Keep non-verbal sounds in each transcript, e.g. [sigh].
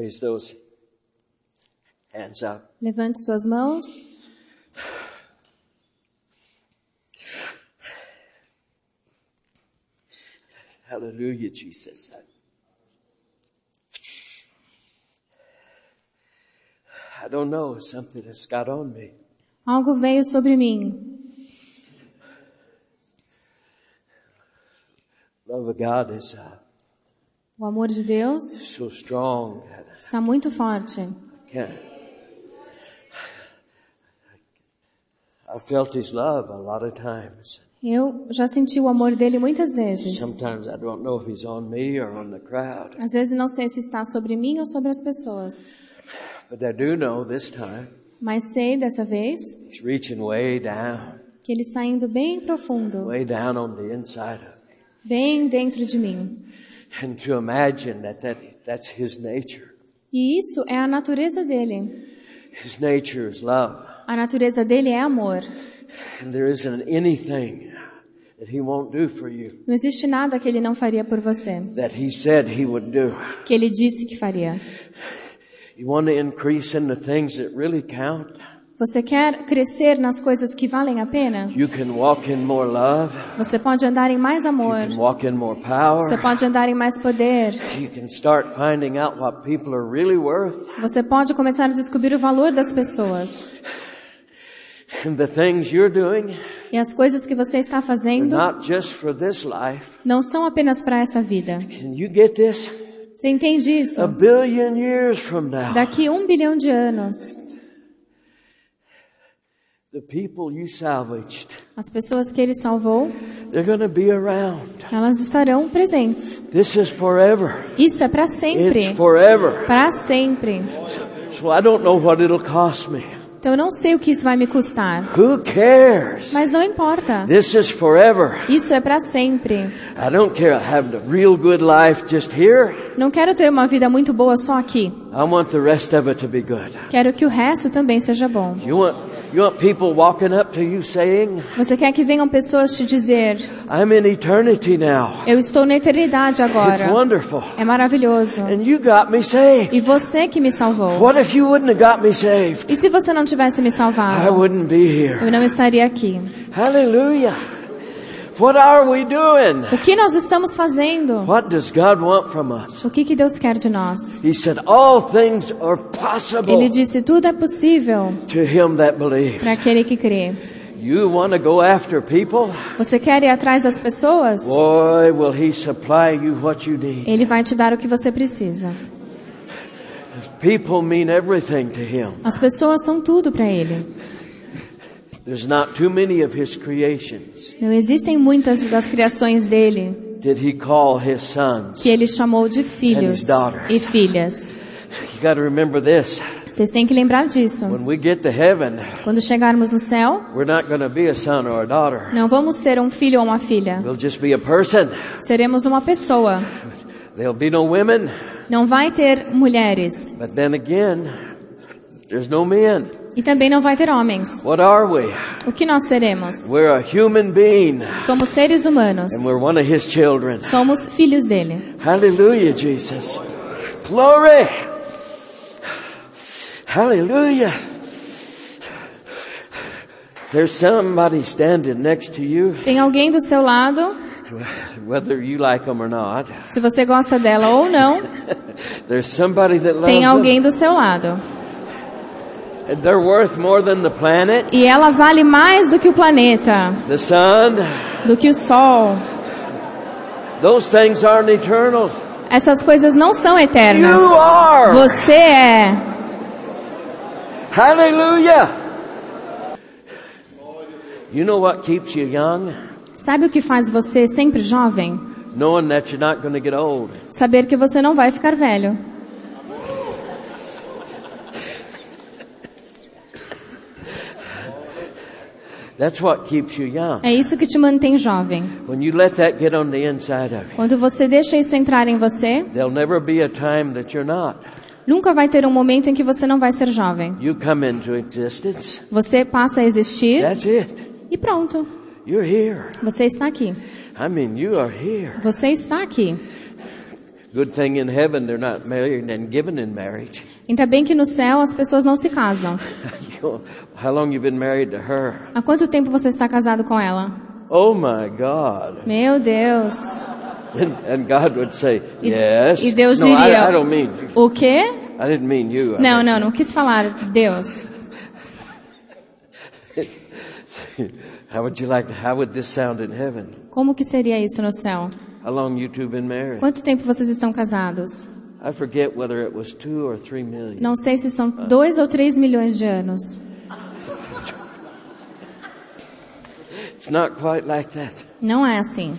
Raise those hands up. Levante suas mãos. Hallelujah, Jesus. I don't know, something has got on me. Algo veio sobre mim. Love of God is uh, O amor de Deus so strong that está muito forte. I can't. I felt His love a lot of times. Eu já senti o amor dele muitas vezes. Sometimes I don't know if He's on me or on the crowd, Às vezes não sei se está sobre mim ou sobre as pessoas. but I do know this time Mas sei dessa vez He's reaching way down, que ele está indo bem profundo, way down on the inside of me, bem dentro de mim. And to imagine that, that that's His nature. E isso é a natureza dele. His nature is love, A natureza dele é amor. and there isn't anything that He won't do for you Não existe nada que ele não faria por você, that He said He would do. que ele disse que faria. You want to increase in the things that really count? Você quer crescer nas coisas que valem a pena? You can walk in more love. Você pode andar em mais amor. More Você power. pode andar em mais poder. Really. Você pode começar a descobrir o valor das pessoas. And the things you're doing E as coisas que você está fazendo life. não são apenas para essa vida. Can you get this? Você entende isso? Daqui um bilhão de anos, the people you salvaged, as pessoas que ele salvou, they're going to be around. elas estarão presentes. This is forever. Isso é para It's sempre. forever. Para sempre. So I don't know what it'll cost me. Então eu não sei o que isso vai me custar. Who cares? Mas não importa. This is forever. Isso é para sempre. I don't care having a real good life just here. Não quero ter uma vida muito boa só aqui. I want the rest of it to be good. Quero que o resto também seja bom. You want, you want people walking up to you saying, Você quer que venham pessoas te dizer: I'm in eternity now. Eu estou na eternidade It's agora. wonderful. É maravilhoso. And you got me saved. E você que me salvou. What if you wouldn't have got me saved? E se você não tivesse me I salvado? wouldn't be here. Eu não estaria aqui. Hallelujah. What are we doing? O que nós estamos fazendo? What does God want from us? O que, que Deus quer de nós? He said, all things are possible Ele disse: tudo é possível to him that believes. para aquele que crê. You want to go after people? Você quer ir atrás das pessoas? Boy, will he supply you what you need. Ele vai te dar o que você precisa. People mean everything to him. As pessoas são tudo para ele. There's not too many of his creations. Não existem muitas das criações dele Did he call his sons? que ele chamou de filhos e filhas. You got to remember this. Vocês têm que lembrar disso. When we get to heaven, Quando chegarmos no céu, we're not going to be a son or a daughter. não vamos ser um filho ou uma filha. We'll just be a person. Seremos uma pessoa. There'll be no women, Não vai ter mulheres. but then again, there's no men. E também não vai ter homens. What are we? O que nós seremos? We're a human being, Somos seres humanos. and we're one of his children. Somos filhos dele. Hallelujah, Jesus. Glory. Hallelujah. There's somebody standing next to you, Tem alguém do seu lado, whether you like them or not. se você gosta dela ou não, [laughs] There's somebody that loves tem alguém do seu lado. They're worth more than the planet, E ela vale mais do que o planeta, the sun. do que o sol. Those things aren't eternal. Essas coisas não são You eternas. are. Você é. Hallelujah. You know what keeps you young? Sabe o que faz você sempre jovem? Knowing that you're not going to get old. Saber que você não vai ficar velho. That's what keeps you young. É isso que te mantém jovem. When you let that get on the inside of you, Quando você deixa isso entrar em você, there'll never be a time that you're not. nunca vai ter um momento em que você não vai ser jovem. You come into existence. Você passa a existir That's it. e pronto. You're here. Você está aqui. I mean, you are here. Você está aqui. Good thing in heaven they're not married and given in marriage. Ainda bem que no céu as pessoas não se casam. [laughs] How long you been married to her? Há quanto tempo você está casado com ela? Oh my God. Meu Deus. And, and God would say, E- yes. e Deus no, diria- I, I don't mean, O quê? I didn't mean you. I Não, meant- não, não quis falar Deus. [laughs] How would you like, how would this sound in heaven? Como que seria isso no céu? How long you two been married? Quanto tempo vocês estão casados? I forget whether it was two or three million. Não sei se são dois ou três milhões de anos. It's not quite like that. Não é assim.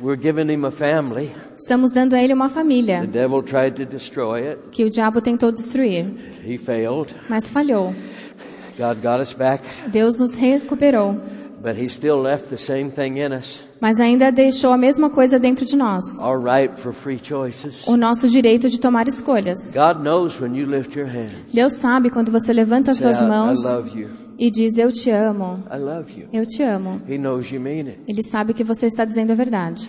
We're giving him a family. Estamos dando a ele uma The família devil tried to destroy it. que o diabo tentou destruir, He failed. mas falhou. God got us back, Deus nos recuperou, but he still left the same thing in us. mas ainda deixou a mesma coisa dentro de nós. Our right for free choices. O nosso direito de tomar escolhas. God knows when you lift your hands. Deus sabe quando você levanta suas mãos love you. e diz eu te amo. I love you. Eu te amo. He knows you mean it. Ele sabe que você está dizendo a verdade.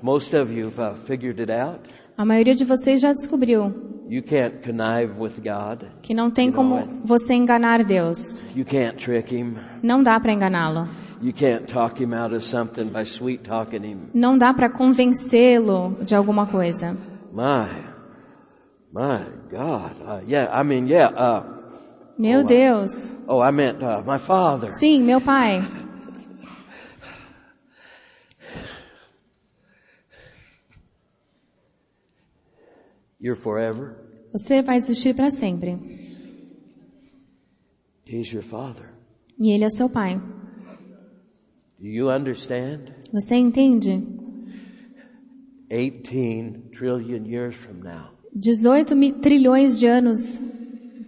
Most of you have figured it out. A maioria de vocês já descobriu You can't connive with God. que não tem como você enganar Deus. You can't trick him. Não dá para enganá-lo. You can't talk him out of something by sweet talking him. Não dá para convencê-lo de alguma coisa. My, my God. Uh, yeah, I mean, yeah. Uh, Meu Deus. oh, I meant uh, my father. Sim, meu pai. You're forever. Você vai existir para sempre. He's your father. E ele é seu pai. Do you understand? Você entende? 18 trillion years from now, 18 mi- trilhões de anos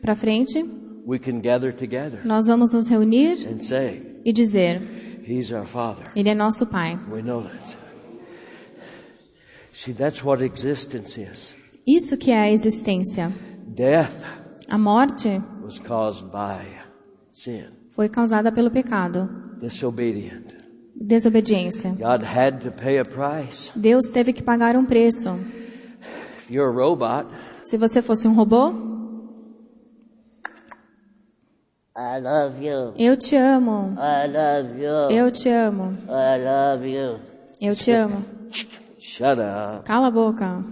para frente, we can gather together nós vamos nos reunir and say, e dizer: He's our father. Ele é nosso pai. We know that. See, that's what existence is. Isso que é a existência. Death A morte was caused by sin, foi causada pelo pecado, disobedient. desobediência. God had to pay a price. Deus teve que pagar um preço. If you're a robot, Se você fosse um robô, I love you. eu te amo. I love you. Eu te amo. I love you. Eu te amo. shut up. Cala a boca.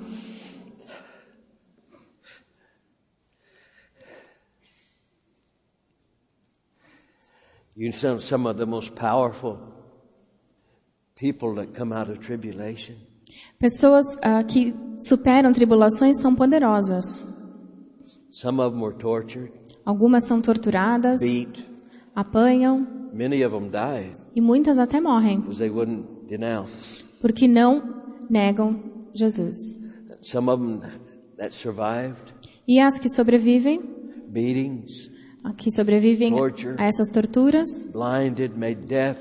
You know some of the most powerful people that come out of tribulation. Pessoas ah, que superam tribulações são poderosas. Some of them were tortured, Algumas são torturadas, beat. apanham Many of them died e muitas até morrem because they wouldn't denounce. porque não negam Jesus. Some of them that survived E as que sobrevivem, beatings, que sobrevivem a essas torturas, blinded, made deaf,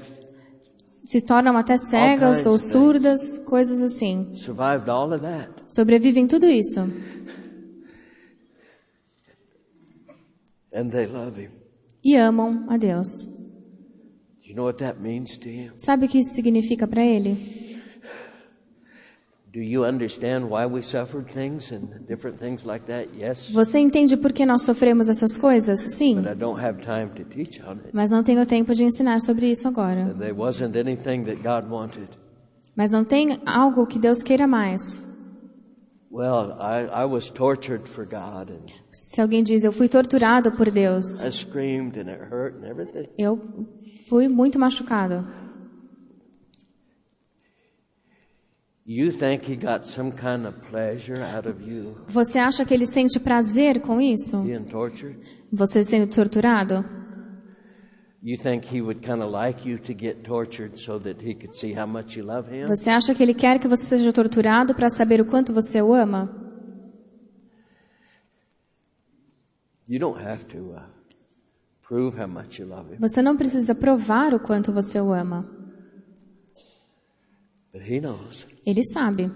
se tornam até cegas ou surdas, coisas assim. survived all of that. Sobrevivem tudo isso And they love him. e amam a Deus. You know what that means to him? Sabe o que isso significa para ele? Do you understand why we suffered things and different things like that? Yes. Você entende por que nós sofremos essas coisas? Sim, mas não tenho tempo de ensinar sobre isso agora. There wasn't anything that God wanted. Mas não tem algo que Deus queira mais. Well, I, I was tortured for God and Se alguém diz, eu fui torturado por Deus, I screamed and it hurt and everything. eu fui muito machucado. You think he got some kind of pleasure out of you Você acha que ele sente prazer com isso? Você sendo torturado? Você acha que ele quer que você seja torturado para saber o quanto você o ama? Uh, Você não precisa provar o quanto você o ama. He knows. Ele sabe.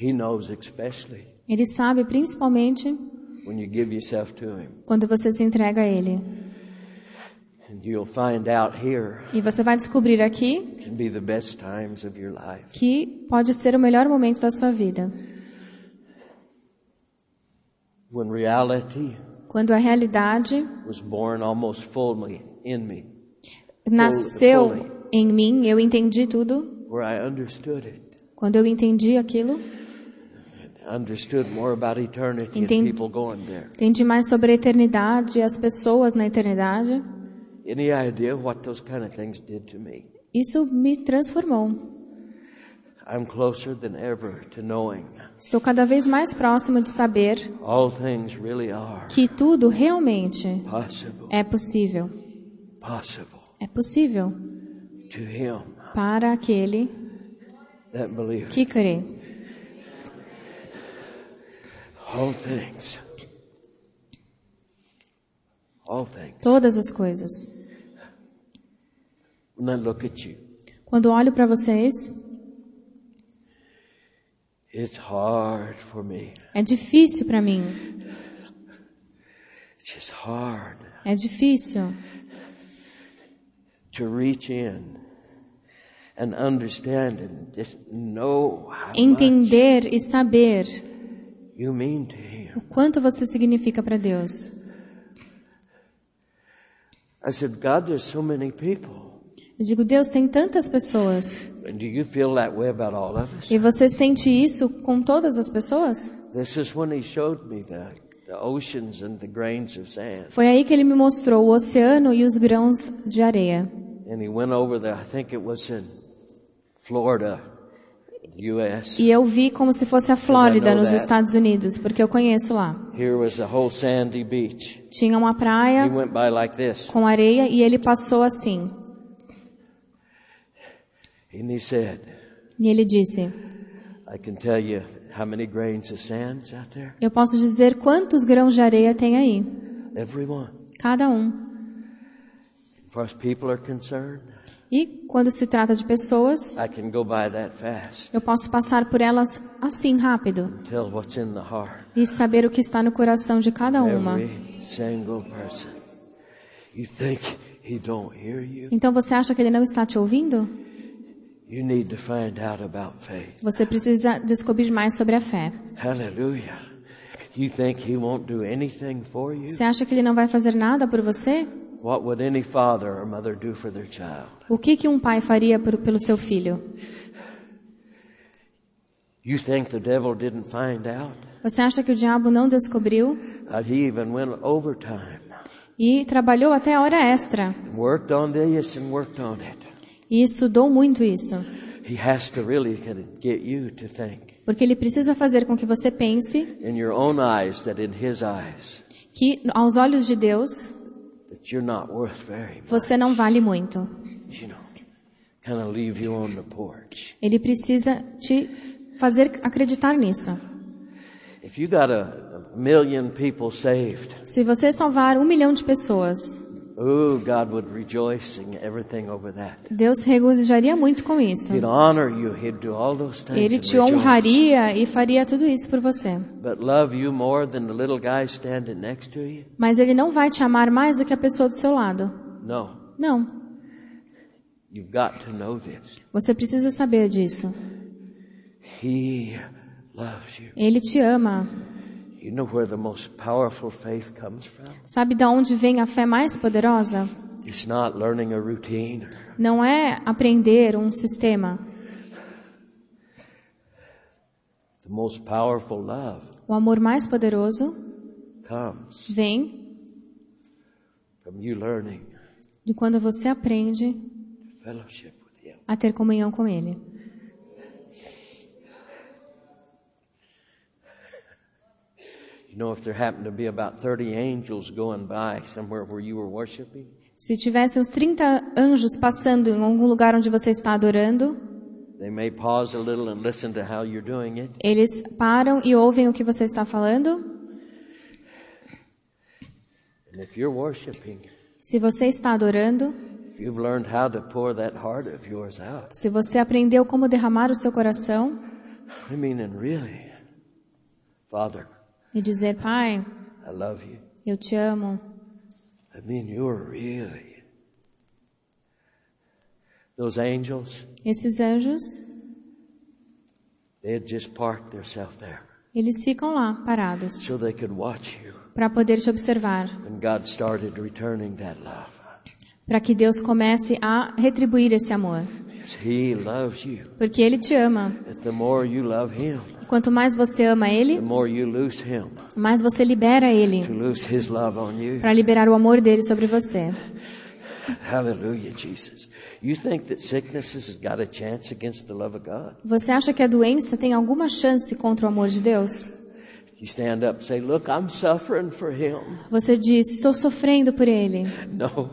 He knows especially Ele sabe principalmente when you give yourself to him. quando você se entrega a ele. And you'll find out here E você vai descobrir aqui can be the best times of your life. que pode ser o melhor momento da sua vida. When reality Quando a realidade was born almost fully in me, nasceu. Em mim, eu entendi tudo. Quando eu entendi aquilo, Entendi. entendi mais sobre a eternidade e as pessoas na eternidade. Isso me transformou. I'm closer than ever to knowing Estou cada vez mais próximo de saber all things really are que tudo realmente possible, é possível. possible É possível para aquele que crê. All things. All things. Todas as coisas. When I look at you, Quando olho para vocês, it's hard for me. é difícil para mim. É difícil entender e saber you mean to Him. o quanto você significa para Deus. I said, God, there's so many people. Eu digo, Deus tem tantas pessoas. And do you feel that way about all of us? E você sente isso com todas as pessoas? This is when He showed me the, the oceans and the grains of sand. Foi aí que ele me mostrou o oceano e os grãos de areia. And He went over there, I think it was in Florida, U.S. E eu vi como se fosse a Flórida, nos. Estados Unidos, porque eu conheço lá. Here was a whole sandy beach. Tinha uma He praia like com areia e ele passou assim. And He said, E ele disse: I can tell you how many grains of sand's out there. Eu posso dizer quantos grãos de areia tem aí. Cada um. As far as people are concerned, E quando se trata de pessoas, I can go by that fast. eu posso passar por elas assim rápido e saber o que está no coração de cada uma. Every single person. You think he don't hear you? Então você acha que ele não está te ouvindo? You need to find out about faith. Você precisa descobrir mais sobre a fé. You? Você acha que ele não vai fazer nada por você? What would any father or mother do for their child? O que que um pai faria por, pelo seu filho? You think the devil didn't find out? Você acha que o diabo não descobriu That he even went overtime, e trabalhou até a hora extra worked on this and worked on it. e estudou muito isso? He has to really kind of get you to think Porque ele precisa fazer com que você pense in your own eyes that in his eyes que aos olhos de Deus você não vale muito. You know, kind of leave you on the porch. Ele precisa te fazer acreditar nisso. If you got a, a million people saved, Se você salvar um milhão de pessoas, oh, God would rejoice in everything over that. Deus regozijaria muito com isso. He'd honor you. He'd do all those things. Ele te honraria e faria tudo isso por você. But love you more than the little guy standing next to you? Mas ele não vai te amar mais do que a pessoa do seu lado. No. Não. You've got to know this. Você precisa saber disso. He loves you. Ele te ama. Sabe de onde vem a fé mais poderosa? It's not learning a routine. Não é aprender um sistema. The most powerful love O amor mais poderoso comes vem from you learning de quando você aprende a ter comunhão com Ele. You know, if there happened to be about 30 angels going by somewhere where you were worshiping, Se tivesse uns 30 anjos passando em algum lugar onde você está adorando, eles param e ouvem o que você está falando. Se você está adorando, se você aprendeu como derramar o seu coração I mean, and really, Father, e dizer, Pai, I love you. eu te amo. I mean, you're really those angels, Esses anjos, they had just parked themselves there eles ficam lá parados so they could watch you. para poder te observar, And God started returning that love. para que Deus comece a retribuir esse amor, porque Ele te ama. That the more you love Him, quanto mais você ama Ele, mais você libera Ele lose His love on you. para liberar o amor dele sobre você. Hallelujah, Jesus. You think that sickness has got a chance against the love of God? Você acha que a doença tem alguma chance contra o amor de Deus? You stand up and say, Look, I'm suffering for Him. Você diz: Estou sofrendo por Ele. No.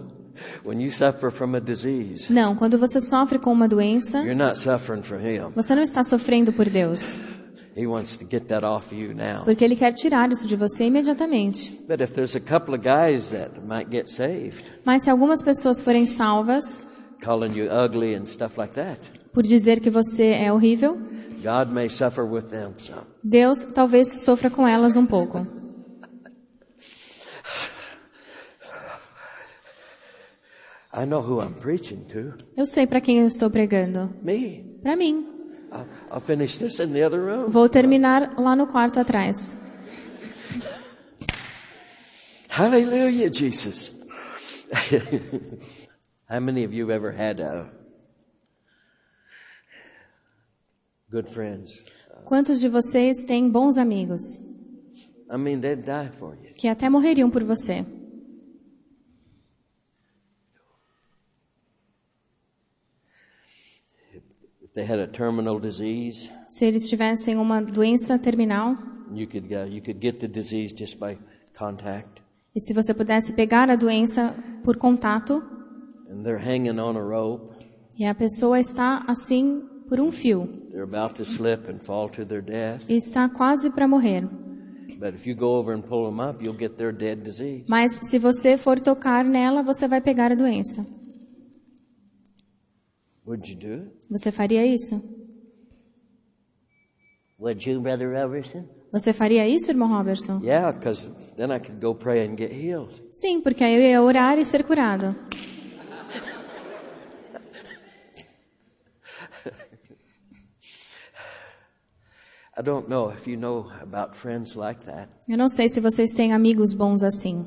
When you suffer from a disease, Não, quando você sofre com uma doença, you're not suffering for Him. você não está sofrendo por Deus, He wants to get that off you now. porque Ele quer tirar isso de você imediatamente. But if there's a couple of guys that might get saved, Mas se algumas pessoas forem salvas calling you ugly and stuff like that, por dizer que você é horrível, God may suffer with them some. Deus talvez sofra com elas um pouco. I know who I'm preaching to. Eu sei para quem eu estou pregando. Me. Para mim. I'll, finish this in the other room. Vou terminar lá no quarto atrás. Hallelujah, Jesus. How many of you ever had uh, good friends? Quantos de vocês têm bons amigos I mean, they'd die for you. que até morreriam por você? If they had a terminal disease, Se eles tivessem uma doença terminal you could you could get the disease just by contact, e se você pudesse pegar a doença por contato and they're hanging on a rope. e a pessoa está assim por um fio They're about to slip and fall to their death. e está quase para morrer. But if you go over and pull them up, you'll get their dead disease. Mas se você for tocar nela, você vai pegar a doença. Would you do it? Você faria isso? Would you, Brother Robertson? Você faria isso, irmão Robertson? Yeah, because then I could go pray and get healed. Sim, porque aí eu ia orar e ser curado. I don't know if you know about friends like that. Eu não sei se vocês têm amigos bons assim,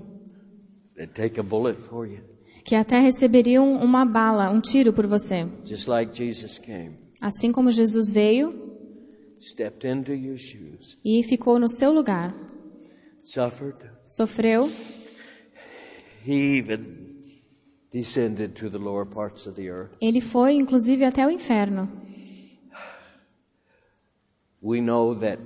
They take a bullet for you, que até receberiam uma bala, um tiro por você. just like Jesus came, Assim como Jesus veio stepped into your shoes, e ficou no seu lugar, suffered. sofreu, He even descended to the lower parts of the earth. ele foi inclusive até o inferno. We know that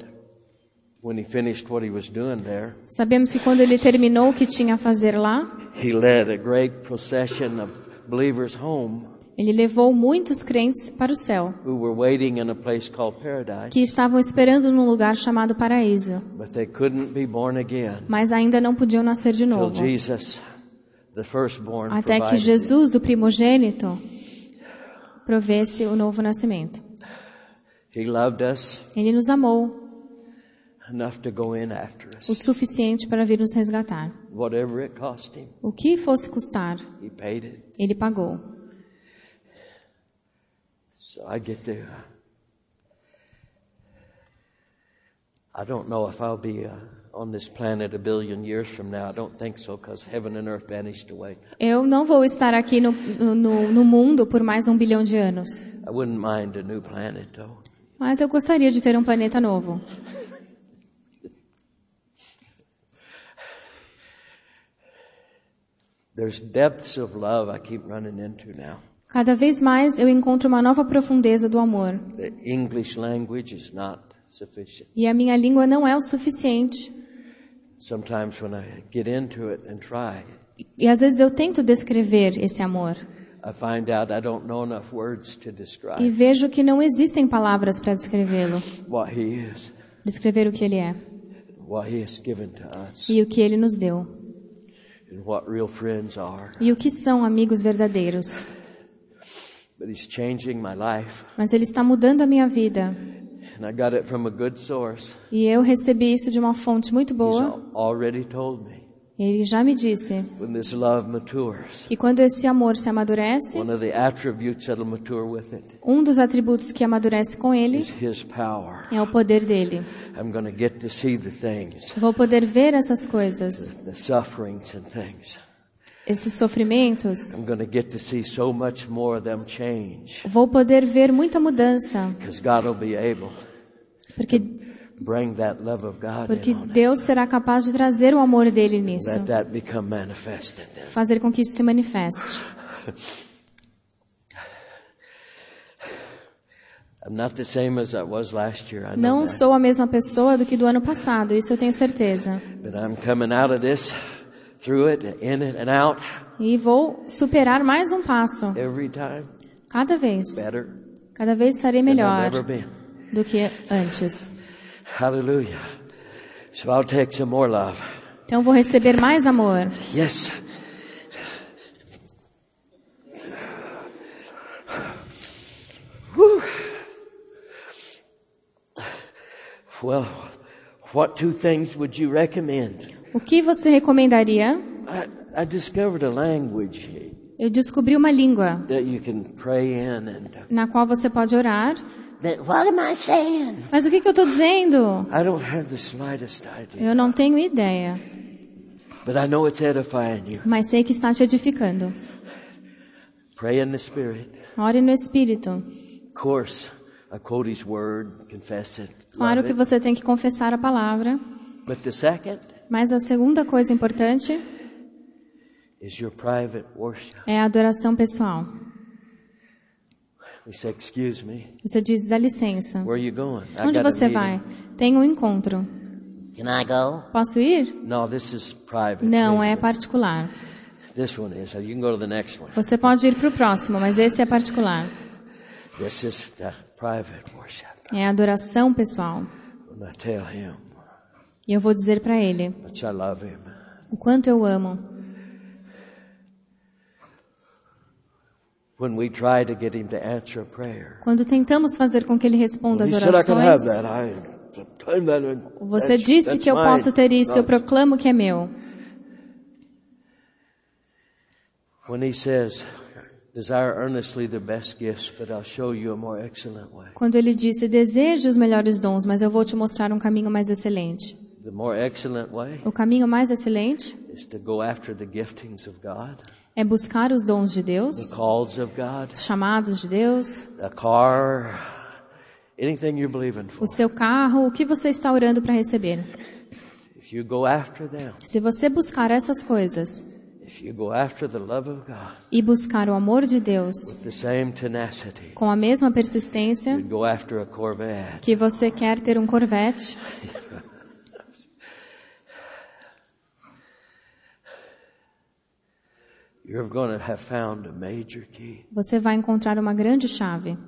Sabemos que quando ele terminou o que tinha a fazer lá, he led a great procession of believers home ele levou muitos crentes para o céu, who were waiting in a place called paradise, que estavam esperando num lugar chamado paraíso, but they couldn't be born again mas ainda não podiam nascer de novo. Até que. Jesus, o primogênito, provesse o novo nascimento. He loved us Ele nos amou enough to go in after o us. suficiente para vir nos resgatar. Whatever it cost him, O que fosse custar, he paid it. ele pagou. So I get to. I don't know if I'll be on this planet a billion years from now. I don't think so because heaven and earth vanished away. Eu não vou estar aqui no, no, no mundo por mais um bilhão de anos. I wouldn't mind a new planet though. Mas eu gostaria de ter um planeta novo. [laughs] There's depths of love I keep running into now. Cada vez mais eu encontro uma nova profundeza do amor. The English language is not sufficient. E a minha língua não é o suficiente. Sometimes when I get into it and try, E às vezes eu tento descrever esse amor. I find out I don't know enough words to E vejo que não existem palavras para descrevê-lo. what He is, Descrever o que ele é. what He has given to us, E o que ele nos deu. and what real friends are. E o que são amigos verdadeiros. But He's changing my life. Mas ele está mudando a minha vida. And I got it from a good source. E eu recebi isso de uma fonte muito boa. Ele já me disse que quando esse amor se amadurece, um dos atributos que amadurece com ele é o poder dele. I'm going to get to see the things, Eu Vou poder ver essas coisas, the sufferings and things. esses sofrimentos. Vou poder ver muita mudança, because God will be able porque, to bring that love of God porque. Deus será capaz de trazer o amor dele nisso, Let that become manifest in them. fazer com que isso se manifeste. I'm not the same as I was last year. I know Não sou a mesma pessoa do que do ano passado, isso eu tenho certeza. E vou superar mais um passo, every time cada vez. better Cada vez estarei melhor do que antes. Hallelujah. So I'll take some more love. Então vou receber mais amor. Yes. Whew. Well, what two things would you recommend? O que você recomendaria? I, I discovered a language Eu descobri uma língua that you can pray in and na qual você pode orar. But what am I saying? Mas o que, que eu estou dizendo? I don't have the slightest idea, Eu não tenho ideia, but I know it's edifying you. mas sei que está te edificando. Pray in the Spirit. Ore no Espírito. Of course, I quote His Word, confess it, Claro que você tem que confessar a palavra, But the second mas a segunda coisa importante is your private worship. é a adoração pessoal. Você diz, dá licença. where are you going? I Onde você meeting." vai? Tem um encontro. Can I go? Posso ir? No, this is private. Não, é particular. This one is. You can go to the next one. Você pode ir para o próximo, mas esse é particular. This is the private worship. É adoração pessoal. And I tell him E eu vou dizer para ele how much I love him. o quanto eu amo. When we try to get him to answer a prayer, Quando tentamos fazer com que ele responda have orações, você disse que eu posso ter isso, eu proclamo que é meu. When he says, desire earnestly the best gifts, but I'll show you a more excellent way. Quando ele disse, deseje os melhores dons, mas eu vou te mostrar um caminho mais excelente. The more excellent way O caminho mais excelente é buscar os dons de Deus, God, os chamados de Deus, car, o seu carro, o que você está orando para receber. Them, Se você buscar essas coisas God. e buscar o amor de Deus tenacity, com a mesma persistência Corvette. que você quer ter um Corvette, [laughs] You're going to have found a major key. Você vai encontrar uma grande chave.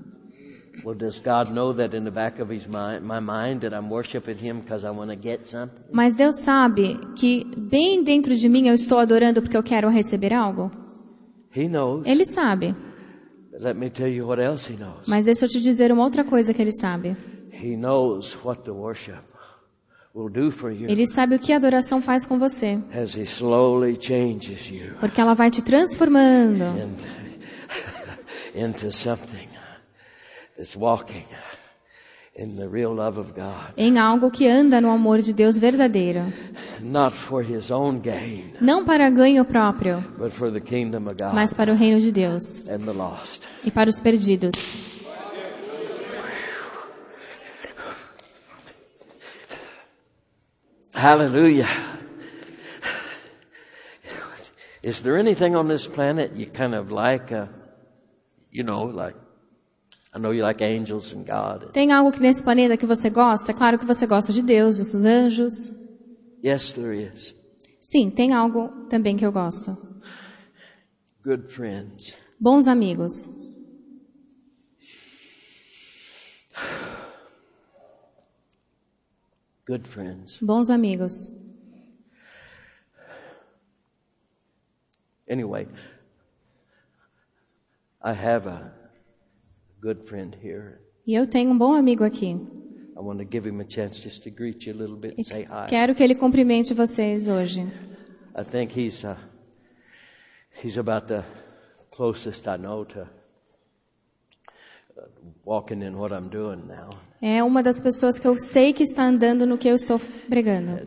Well, does God know that in the back of His mind, my mind, that I'm worshiping Him because I want to get something? Mas Deus sabe que bem dentro de mim eu estou adorando porque eu quero receber algo? He knows. Ele sabe. But let me tell you what else He knows. Mas deixa eu te dizer uma outra coisa que ele sabe. Ele sabe o que a adoração faz com você. as He slowly changes you Porque ela vai te transformando into, [laughs] into something that's walking in the real love of God, em algo que anda no amor de Deus verdadeiro. Não para ganho próprio, but for the kingdom of God mas para o reino de Deus e para os perdidos. Hallelujah. Is there anything on this planet you kind of like, uh, you know, like, I know you like angels and God. Tem algo que nesse planeta que você gosta? Claro que você gosta de Deus, dos anjos. Yes, there is. Sim, tem algo também que eu gosto. Good friends. Bons amigos. Good friends. Bons amigos. Anyway, I have a good friend here. E eu tenho um bom amigo aqui. I want to give him a chance just to greet you a little bit and say hi. Quero que ele cumprimente vocês hoje. I think he's uh, he's about the closest I know to uh, walking in what I'm doing now. É uma das pessoas que eu sei que está andando no que eu estou pregando.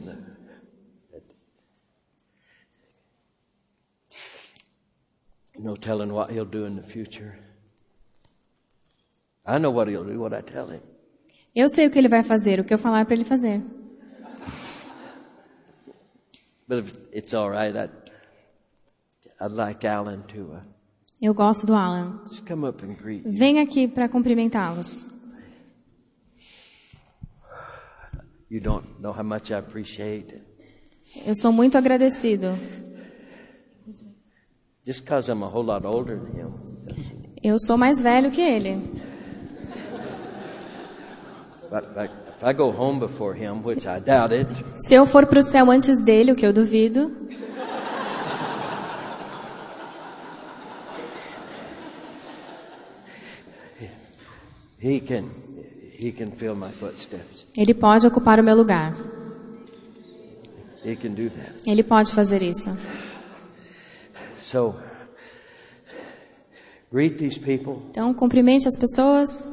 No telling what he'll do in the future. I know what he'll do, what I tell him. Eu sei o que ele vai fazer, o que eu falar para ele fazer. But if it's all right, I'd, I'd like Alan to uh, Eu gosto do Alan. Vem aqui para cumprimentá-los. Eu sou muito agradecido. Eu sou mais velho que ele. Se eu for para o céu antes dele, o que eu duvido, he can he can fill my footsteps. ele pode ocupar o meu lugar. He can do that. Ele pode fazer isso. So greet these people, Então, cumprimente as pessoas,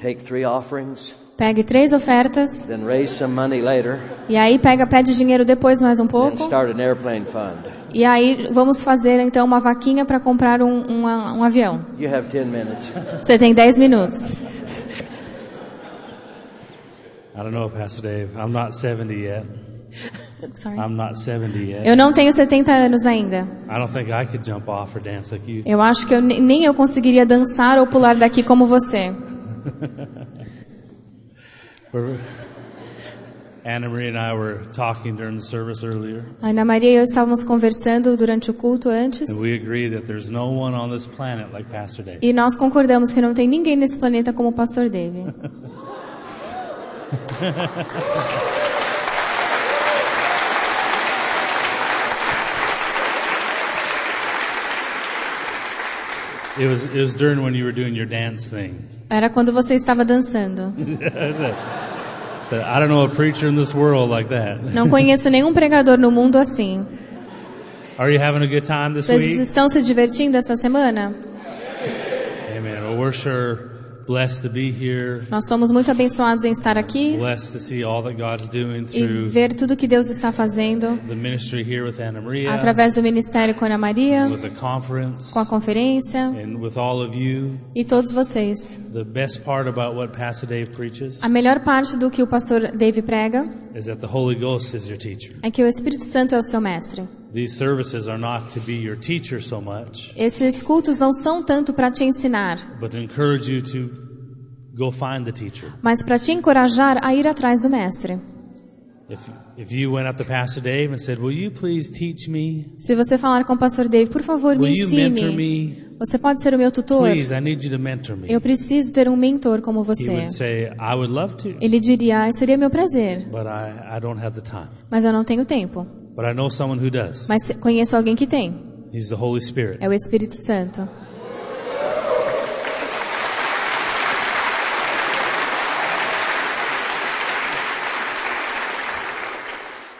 take three offerings, pegue três ofertas then raise some money later, e aí pega, pede dinheiro depois mais um then pouco. start an airplane fund. E aí vamos fazer então uma vaquinha para comprar um, um, um avião. You have ten minutes. Você tem 10 minutos. I don't know, Pastor Dave. I'm not 70 yet. Sorry. I'm not 70 yet. Eu não tenho 70 anos ainda. I don't think I could jump off or dance like you. Eu acho que eu, ne- nem eu conseguiria dançar ou pular daqui como você. [laughs] Anna Marie and I were talking during the service earlier, Ana Maria e eu estávamos conversando durante o culto antes and we agree that there's no one on this planet like Pastor Dave. e nós concordamos que não tem ninguém nesse planeta como o pastor Dave. [laughs] Era quando você estava dançando. [laughs] So I don't know a preacher in this world like that. Não conheço nenhum pregador no mundo assim. Are you having a good time this Vocês week? estão se divertindo essa semana? Amen. Well, we're sure blessed to be here. Nós somos muito abençoados em estar aqui Blessed to see all that God's doing e through ver tudo que Deus está fazendo the ministry here with Anna Maria, através do ministério com Ana Maria, with the conference, com a conferência and with all of you. e todos vocês. The best part about what Pastor Dave preaches A melhor parte do que o pastor Dave prega is that the Holy Ghost is your teacher. é que o Espírito Santo é o seu mestre. These services are not to be your teacher so much, Esses cultos não são tanto para te ensinar, but to encourage you to go find the teacher. mas para te encorajar a ir atrás do mestre. If, if you went up to Pastor Dave and said, Will you please teach me? Se você falar com o pastor Dave, por favor, me ensine. me? Você pode ser o meu tutor? Please, I need you to mentor me. Eu preciso ter um mentor como He você. would say, I would love to, Ele diria, "Ah, seria meu prazer, but I, I don't have the time. mas eu não tenho tempo. But I know someone who does. Mas conheço alguém que tem. He's the Holy Spirit. É o Espírito Santo.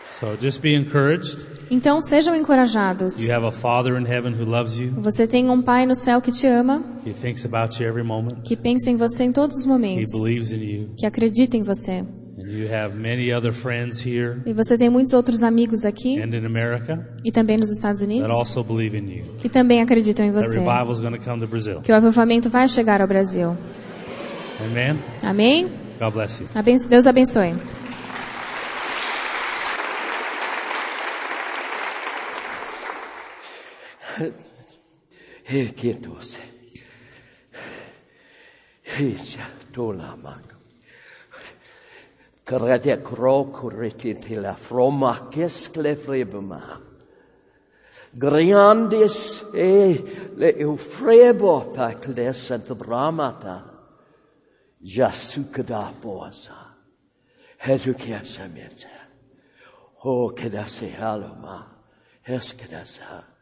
So just be encouraged. Então sejam encorajados. You have a Father in heaven who loves you. Você tem um Pai no céu que te ama, He thinks about you every moment. que pensa em você em todos os He momentos, believes in you. que acredita em você. And you have many other friends here E você tem muitos outros amigos aqui and in America e também nos Estados Unidos that also believe in you. que também acreditam em você. revival is going to come to Brazil. Que o avivamento vai chegar ao Brasil. Amen. Amém? God bless you. Aben- Deus abençoe. He quietos. Hisha tulamak. Karate Credeg rocurit la fromacis clefribuma. Grandis e le eufrebota clescent bramata. Jasucada boasa. Hezucia semete. O cadase haloma. sä.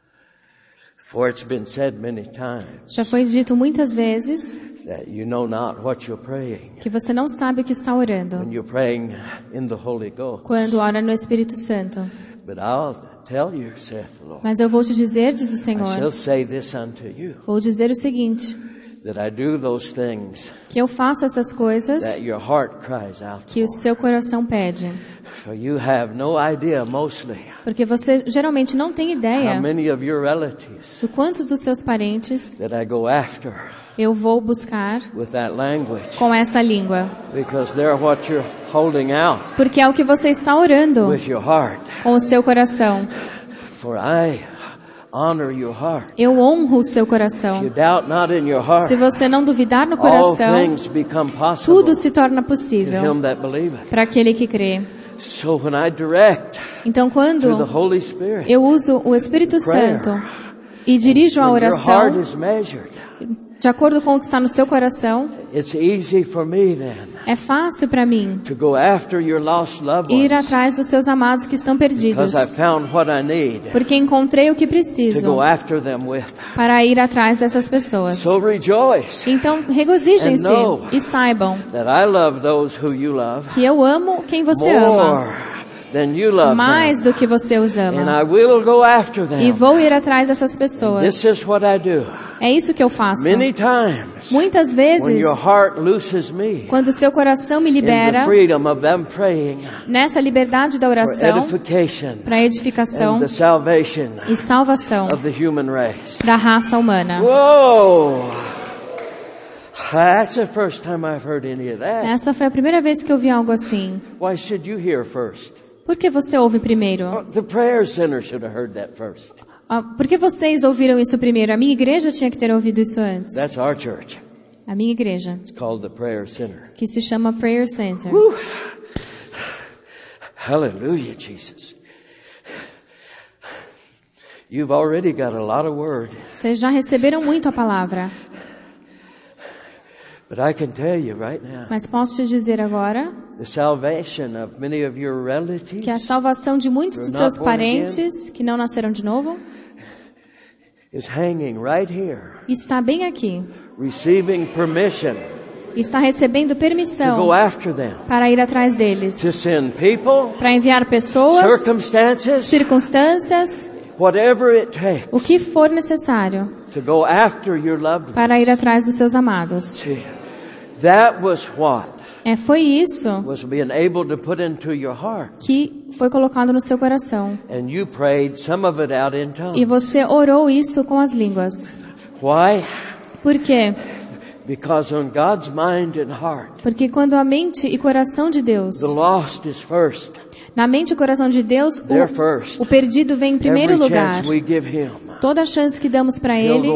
Já foi dito muitas vezes that you know not what you're praying que você não sabe o que está orando when you're praying in the Holy Ghost. quando ora no Espírito Santo. But I'll tell you, saith the Lord, Mas eu vou te dizer, diz o I shall Senhor, say this unto you, vou dizer o seguinte, that I do those things que eu faço essas coisas that your heart cries out que o seu coração pede. For you have no idea, mostly, Porque você geralmente não tem ideia many of your relatives do quantos dos seus parentes that I go after eu vou buscar com essa língua. because they're what you're holding out Porque é o que você está orando with your heart. com o seu coração. For I honor your heart. Eu honro o seu coração. doubt not in your heart, Se você não duvidar no coração, tudo se torna to possível para aquele que crê. So when I direct Então, quando to the Holy Spirit, eu uso o Espírito Santo e dirijo a oração de acordo com o que está no seu coração, it's easy for me then é fácil para mim to go after your lost loved ir atrás dos seus amados que estão perdidos, because I found what I need porque encontrei o que preciso go after them with. para ir atrás dessas pessoas. So rejoice Então, regozijem-se e saibam that I love those who you love que eu amo quem você ama, more than you love mais do que você os And ama. I will go after E them. vou ir atrás dessas pessoas. This is what I do. É isso que eu faço. Many times Muitas when vezes, your heart looses me quando seu coração me libera freedom of them praying nessa liberdade da oração para edificação and the salvation e salvação of the human race. da raça humana. Whoa! That's the first time I've heard any of that. Essa foi a primeira vez que eu vi algo assim. Por que você ouve primeiro? The prayer center should have heard that first. Ah, Por que vocês ouviram isso primeiro? A minha igreja tinha que ter ouvido isso antes. That's our church. A minha igreja, It's called the prayer center. que se chama Prayer Center. Hallelujah, Jesus. You've already got a lot of word, Vocês já receberam muito a palavra, but I can tell you right now, mas posso te dizer agora the salvation of many of your que a salvação de muitos dos seus parentes que não nasceram de novo is hanging right here, está bem aqui. receiving permission Está recebendo to permissão go after them, para ir atrás deles, to send people, para enviar pessoas, circumstances, circunstâncias, whatever it takes o que for necessário to go after your loved para ir ones. atrás dos seus amados. See, That was what É, foi isso was being able to put into your heart. que foi colocado no seu coração. And you prayed some of it out in E tongues. você orou isso com as línguas. Why? Por quê? Because on God's mind and heart, Porque quando a mente e coração de Deus, the lost is first. Na mente e coração de Deus, o, o perdido vem em primeiro lugar. Toda a chance que damos para ele,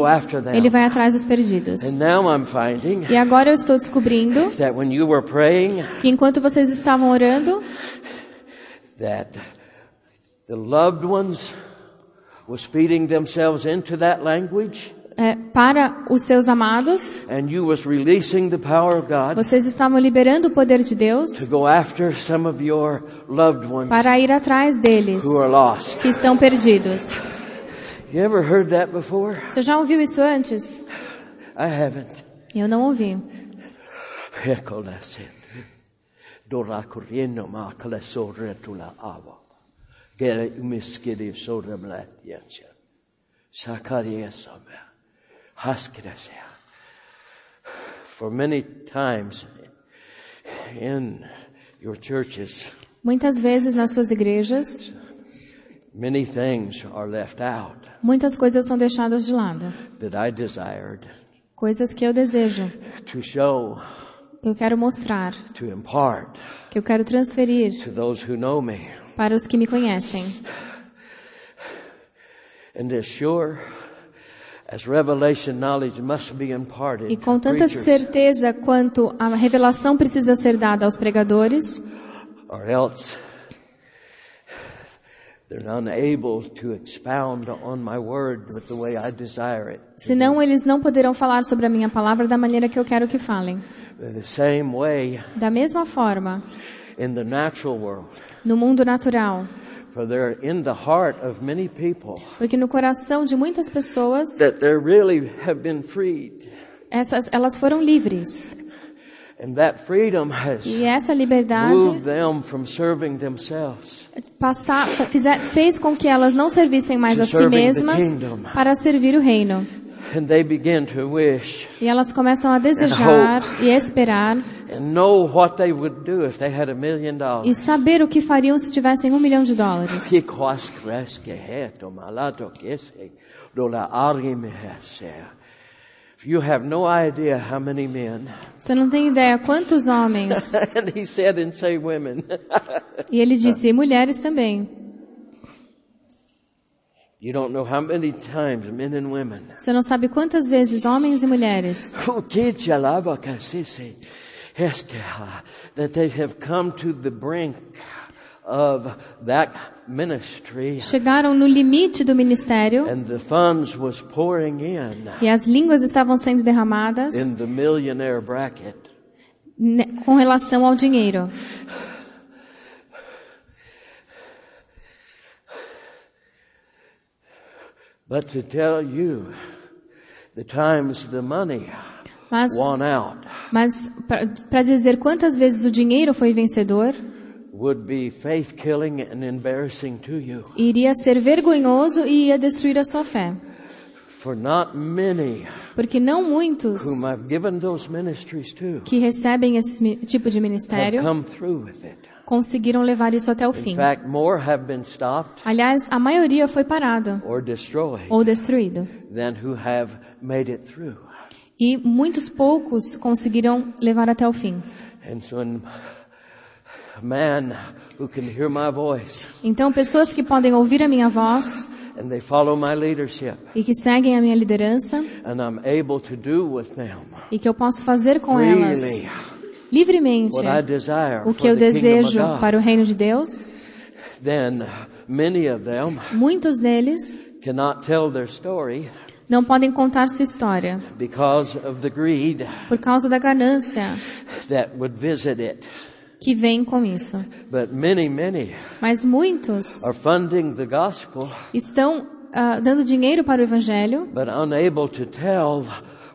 ele vai atrás dos perdidos. E agora eu estou descobrindo que enquanto vocês estavam orando, the loved ones was feeding themselves into that language é, para os seus amados, and you was releasing the power of God vocês estavam liberando o poder de Deus go after some of your loved ones para ir atrás deles, who are lost. que estão perdidos. You ever heard that before? Você já ouviu isso antes? I haven't. Eu não ouvi. Dora corriendo ma kala ava. Umiskiri esame. Haskirasea. For many times in your churches, Muitas vezes nas suas igrejas, many things are left out muitas coisas são deixadas de lado. that I desired Coisas que eu desejo, to show, que eu quero mostrar, to impart que eu quero transferir to those who know me. para os que me conhecem. And as sure as revelation knowledge must be imparted E com tanta certeza quanto a revelação precisa ser dada aos pregadores, or else they're unable to expound on my word with the way I desire it. senão eles não poderão falar sobre a minha palavra da maneira que eu quero que falem. Da mesma forma, no mundo natural, for they're in the heart of many people porque no coração de muitas pessoas, that they really have been freed. essas, elas foram livres. And that freedom has E essa liberdade moved them from serving themselves passar, fizer- fez com que elas não servissem mais a si mesmas para servir o reino. And they begin to wish E elas começam a desejar e esperar and know what they would do if they had a million e dollars. saber o que fariam se tivessem um milhão de dólares. How many men. Você não tem ideia quantos homens. [laughs] and he said, and say women. E ele disse, mulheres também. you don't know how many times men and women. Você não sabe quantas vezes homens e mulheres who que chalava casisi, eskeha, that they have come to the brink of that ministry chegaram no limite do ministério and the funds was pouring in e as línguas estavam sendo derramadas in the millionaire bracket. ne- com relação ao dinheiro. But to tell you the times the money Mas, mas para dizer quantas vezes o dinheiro foi vencedor, would be faith killing and embarrassing to you. iria ser vergonhoso e ia destruir a sua fé. For not many Porque não muitos whom I've given those ministries to que recebem esse tipo de ministério conseguiram levar isso até o fim. fact, Aliás, a maioria foi parada ou destruído. than who have made it through. E muitos poucos conseguiram levar até o fim. And so when a man who can hear my voice Então, pessoas que podem ouvir a minha voz and they follow my leadership e que seguem a minha liderança and I'm able to do with them e que eu posso fazer com elas livremente what I desire o for que eu desejo para o reino de Deus, then many of them muitos deles não podem contar sua história because of the greed por causa da ganância that would visit it. que vem com isso. But many, many Mas muitos estão ah, dando dinheiro para o evangelho,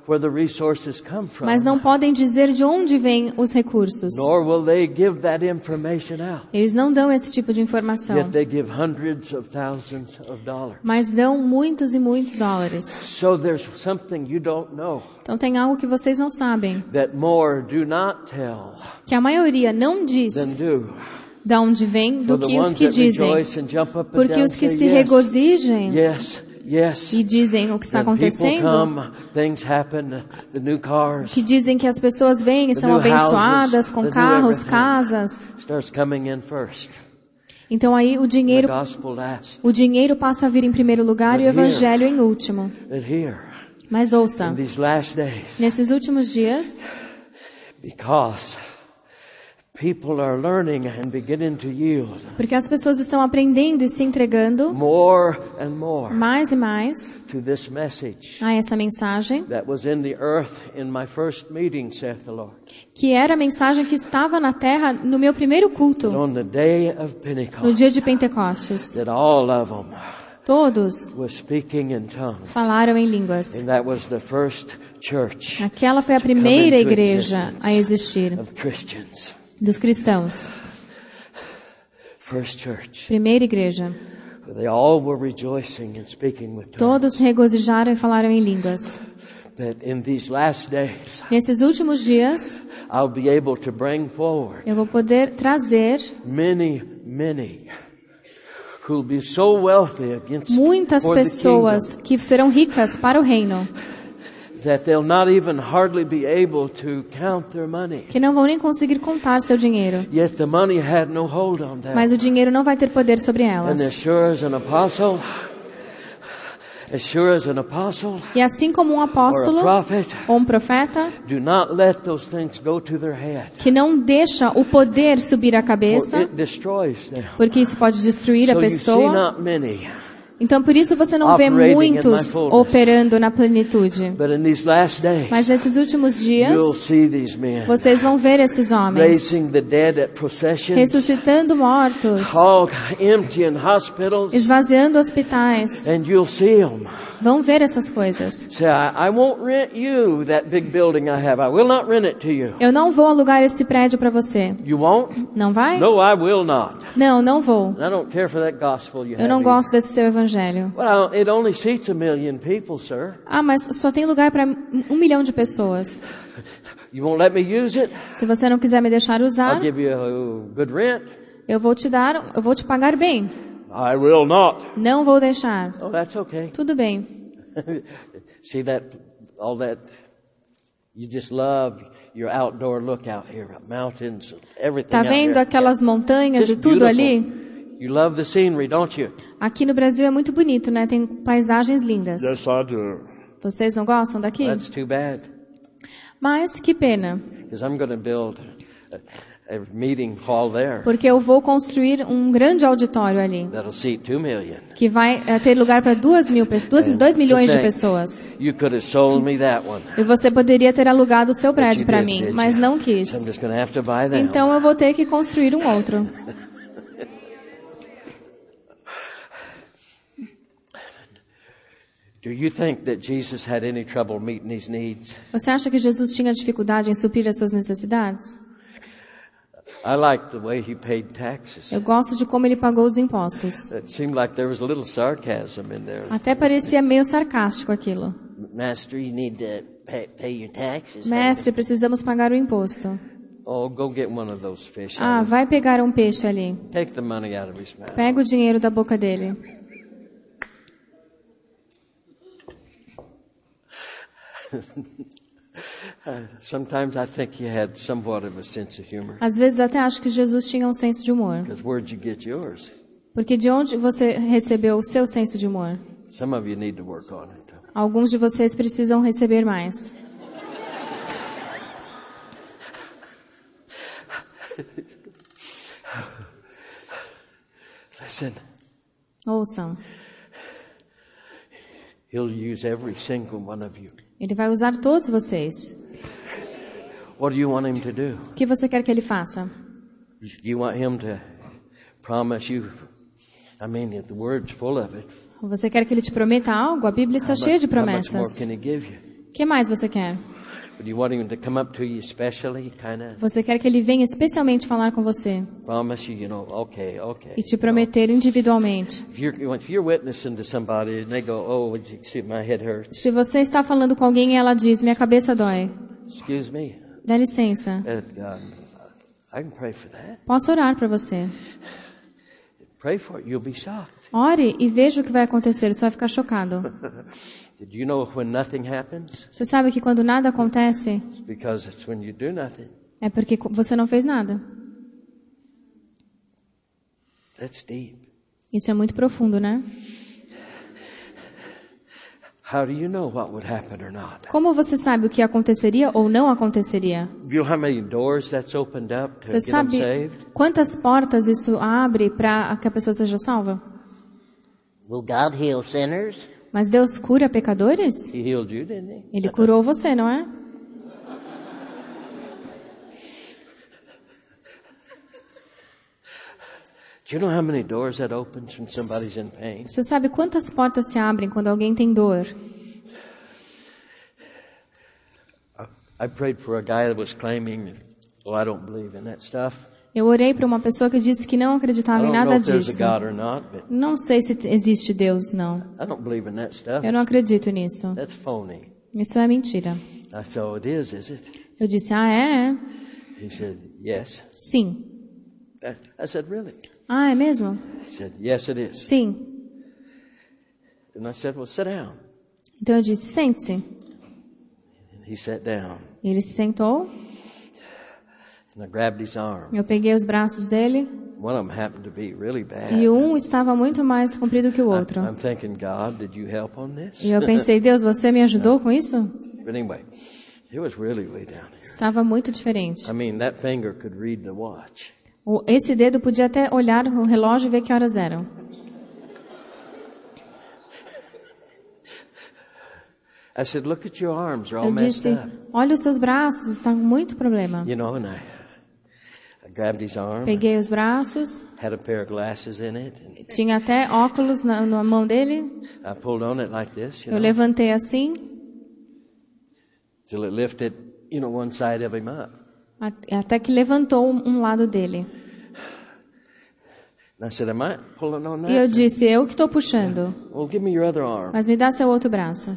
but unable to tell where the resources come from. mas não podem dizer de onde vêm os recursos. Nor will they give that information out. Eles não dão esse tipo de informação, Yet they give hundreds of thousands of dollars. mas dão muitos e muitos dólares. So there's something you don't know Então tem algo que vocês não sabem, that more do not tell que a maioria não diz de onde vem For do que os que dizem. Porque os que se regozijem. E dizem o que está acontecendo, come, things happen, the new cars que dizem que as pessoas vêm e são abençoadas com carros, casas. starts coming in first. Então aí o dinheiro, o dinheiro passa a vir em primeiro lugar e o evangelho em último. Mas ouça, nesses últimos dias, because people are learning and beginning to yield porque as pessoas estão aprendendo e se entregando more and more mais e mais to this message a essa mensagem, that was in the earth in my first meeting, saith the Lord. que era a mensagem que estava na terra no meu primeiro culto, On the day of no dia de Pentecostes. that all of them Todos was speaking in tongues. falaram em línguas. And that was the first church Aquela foi a primeira igreja a existir of Christians. Dos cristãos. First church. Primeira igreja. They all were rejoicing and speaking with tongues. Todos regozijaram e falaram em línguas. That in these last days, Nesses últimos dias, I'll be able to bring forward eu vou poder trazer many, many who'll be so wealthy against muitas pessoas que serão ricas para o reino, que não vão nem conseguir contar seu dinheiro. Yet the money had no hold on them. Mas o dinheiro não vai ter poder sobre And elas. as sure as an apostle, as sure as an apostle E assim como um or a apóstolo prophet, ou um profeta, do not let those things go to their head. que não deixa o poder subir à cabeça, it destroys them. porque isso pode destruir a So you see pessoa. Então por isso você não vê muitos operando na plenitude. Mas nesses últimos dias, vocês vão ver esses homens ressuscitando mortos, esvaziando hospitais. Vão ver essas coisas. Eu não vou alugar esse prédio para você. You won't? Não vai? No, I will not. Não, não vou. I don't care for that gospel you Eu não gosto desse seu evangelho. Well, it only seats a million people, sir. Ah, mas só tem lugar para um milhão de pessoas. You won't let me use it? Se você não quiser me deixar usar, I'll give you a good rent. eu vou te dar, eu vou te pagar bem. I will not. Não vou deixar. Oh, that's okay. Tudo bem. [laughs] See that, all that, you just love your outdoor lookout here, mountains, everything Tá out vendo aquelas montanhas e Just tudo beautiful. ali? You love the scenery, don't you? Aqui no Brasil é muito bonito, né? Tem paisagens lindas. I do. Vocês não gostam daqui? That's too bad. Mas que pena, Because I'm going to build a, porque eu vou construir um grande auditório ali, que vai eh, ter lugar para duas mil milhões de pessoas. E você poderia ter alugado o seu prédio para mim, mas não quis. Então eu vou ter que construir um outro. [laughs] Do you think that Jesus had any trouble meeting these needs? Você acha que Jesus tinha dificuldade em suprir as suas necessidades? I like the way he paid taxes. Eu gosto de como ele pagou os impostos. It seemed like there was a little sarcasm in there. Até parecia meio sarcástico aquilo. Master, you need to pay, pay your taxes. Mestre, precisamos pagar o imposto. Oh, go get one of those fish. Ah, vai pegar um peixe ali. Take the money out of his mouth. Pega o dinheiro da boca dele. [laughs] Às vezes até acho que Jesus tinha um senso de humor. Because where'd you get yours? Porque de onde você recebeu o seu senso de humor? Some of you need to work on it. though. Alguns de vocês precisam receber mais. [laughs] Listen, Ouçam. he'll use every single one of you. Ele vai usar todos vocês. What do you want him to do? O que você quer que ele faça? You want him to promise you? I mean, the word's full of it. Você quer que ele te prometa algo? A Bíblia está cheia de How much more promessas. can he give you? O que mais você quer? But you want him to come up to you of Você quer que ele venha especialmente falar com você promise you, you know, okay, okay. e te prometer individualmente. If you're, if you're witnessing to somebody and they go, oh, would you see, my head hurts. Se você está falando com alguém e ela diz, minha cabeça dói, Excuse me. dá licença. Uh, God, I can pray for that. Posso orar para você. Pray for it. You'll be shocked. Ore e veja o que vai acontecer, você vai ficar chocado. [laughs] Did you know when nothing happens? Você sabe que quando nada acontece, It's because it's when you do nothing. é porque você não fez nada. That's deep. Isso é muito profundo, né? How do you know what would happen or not? Como você sabe o que aconteceria ou não aconteceria? You know how many doors that's opened up to Você get them sabe quantas portas isso abre para que a pessoa seja salva? Will God heal sinners? Mas Deus cura pecadores? He healed you, didn't he? Ele curou você, não é? Do you know how many doors that opens when somebody's in pain? Você sabe quantas portas se abrem quando alguém tem dor? I prayed for a guy that was claiming, oh, I don't believe in that stuff. Eu orei para uma pessoa que disse que não acreditava em nada disso. Não sei se existe Deus, não. I don't believe in that stuff. Eu não acredito nisso. That's phony. Isso é mentira. Oh, it is, is it? Eu disse, ah, é? He said, yes. Sim. I said, really? Ah, é mesmo? He said, yes, it is. Sim. And I said, well, sit down. Então eu disse, sente-se. He sat down. Ele se sentou, And I grabbed his arm. eu peguei os braços dele One of them happened to be really bad. e um estava muito mais comprido que o outro. I'm thinking, God, did you help on this? E eu pensei, Deus, você me ajudou com isso? But anyway, it was really way down here. Estava muito diferente. I mean, that finger could read the watch. Esse dedo podia até olhar o relógio e ver que horas eram. I said, look at your arms, they're all Eu messed disse, up. olha os seus braços, está com muito problema. You know, and I, I grabbed his arm, Peguei os braços, had a pair of glasses in it, and tinha até óculos na, na mão dele. I pulled on it like this, you Eu know, levantei assim, till it lifted, you know, one side of him up. até que levantou um lado dele. And I said, "Am I pulling on E eu that?" disse, eu que estou puxando, Well, give me your other arm. mas me dá seu outro braço.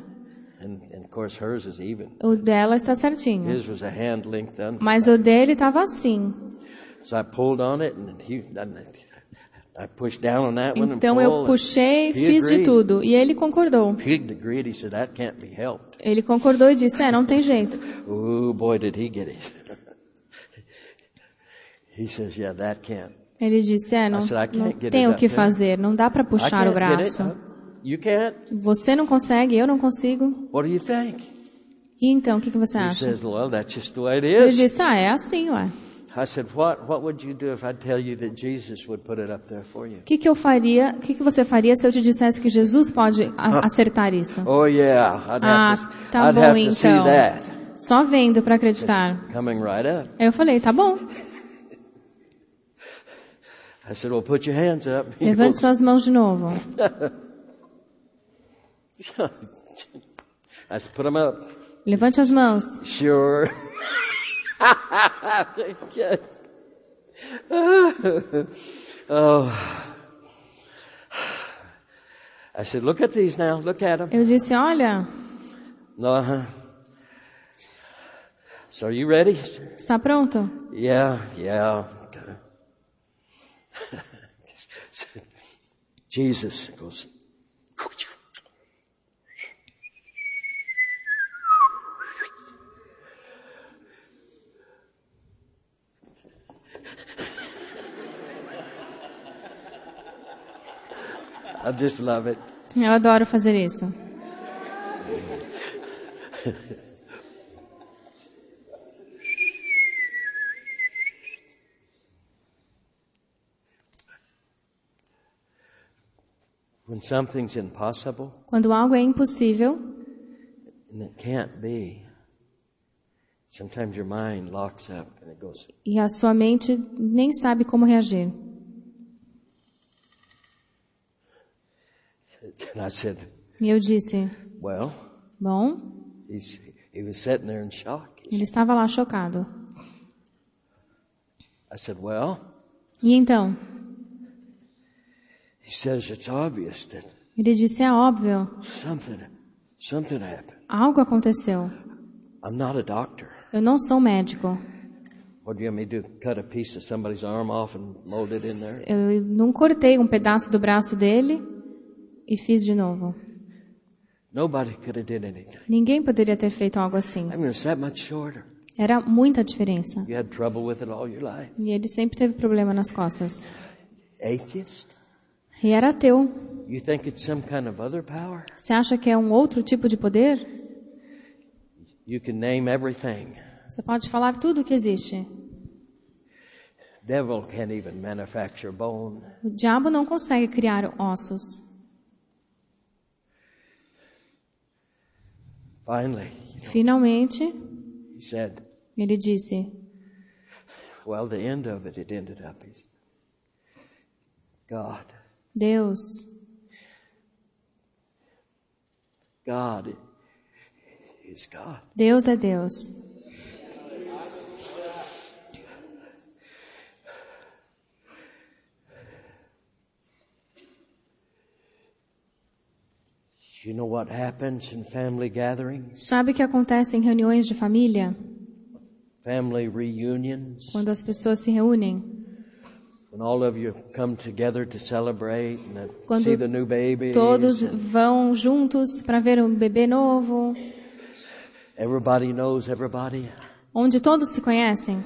And, and of course, hers is even. O dela está certinho. His was a hand length under. Mas o dele estava assim. So I pulled on it, and he, I pushed down on that one and Então eu puxei, fiz de tudo. E ele concordou. He agreed. He said, "That can't be helped." Ele concordou e disse, é, não tem jeito. Oh boy, did he get it! [laughs] he says, "Yeah, that can't." Ele disse, é, não, I said, "I can't não tem o que there." fazer, não dá para puxar o braço. Você não consegue, eu não consigo. E então, o que, que você acha? says, "Well, that's just the way it Ele is." disse, ah, é assim, ué. O que, que eu faria, o que, que você faria se eu te dissesse que Jesus pode a- acertar isso? Oh yeah, I'd Ah, have to, tá I'd bom have então. Só vendo para acreditar. coming right up. Eu falei, tá bom, I said, "Well, put your hands up." [laughs] Levante suas mãos de novo. [laughs] I said, "Put them up." Levante as mãos. Sure. [laughs] oh. I said, look at these now. Look at them. Eu disse, olha, No, uh-huh. So are you ready? está pronto? Yeah, yeah. [laughs] Jesus goes. I just love it. Eu adoro fazer isso. [laughs] Quando algo é impossível and it can't be, sometimes your mind locks up and it goes, e a sua mente nem sabe como reagir. and I said, E eu disse, well, bom, he's, he was sitting there in shock. ele estava lá chocado. I said, well, E então? he says it's obvious that Ele disse, é óbvio, algo aconteceu. I'm not a doctor. Eu não sou médico. What do you want me to do? Cut a piece of somebody's arm off and mold it in there? Eu não cortei um pedaço do braço dele e fiz de novo. Nobody could have did anything. Ninguém poderia ter feito algo assim. Era muita diferença. E ele sempre teve problema nas costas. Atheist? E era ateu. You think it's some kind of other power? Você acha que é um outro tipo de poder? You can name everything. Você pode falar tudo que existe. Devil can't even manufacture bone. O diabo não consegue criar ossos. Finally, Finalmente, he said, ele disse: well, the end of it, it ended up, God, Deus, God is God. Deus é Deus. You know what happens in family gatherings, Sabe o que acontece em reuniões de família? family reunions, Quando as pessoas se reúnem? Quando. Todos vão juntos para ver um bebê novo, Everybody knows everybody. onde todos se conhecem.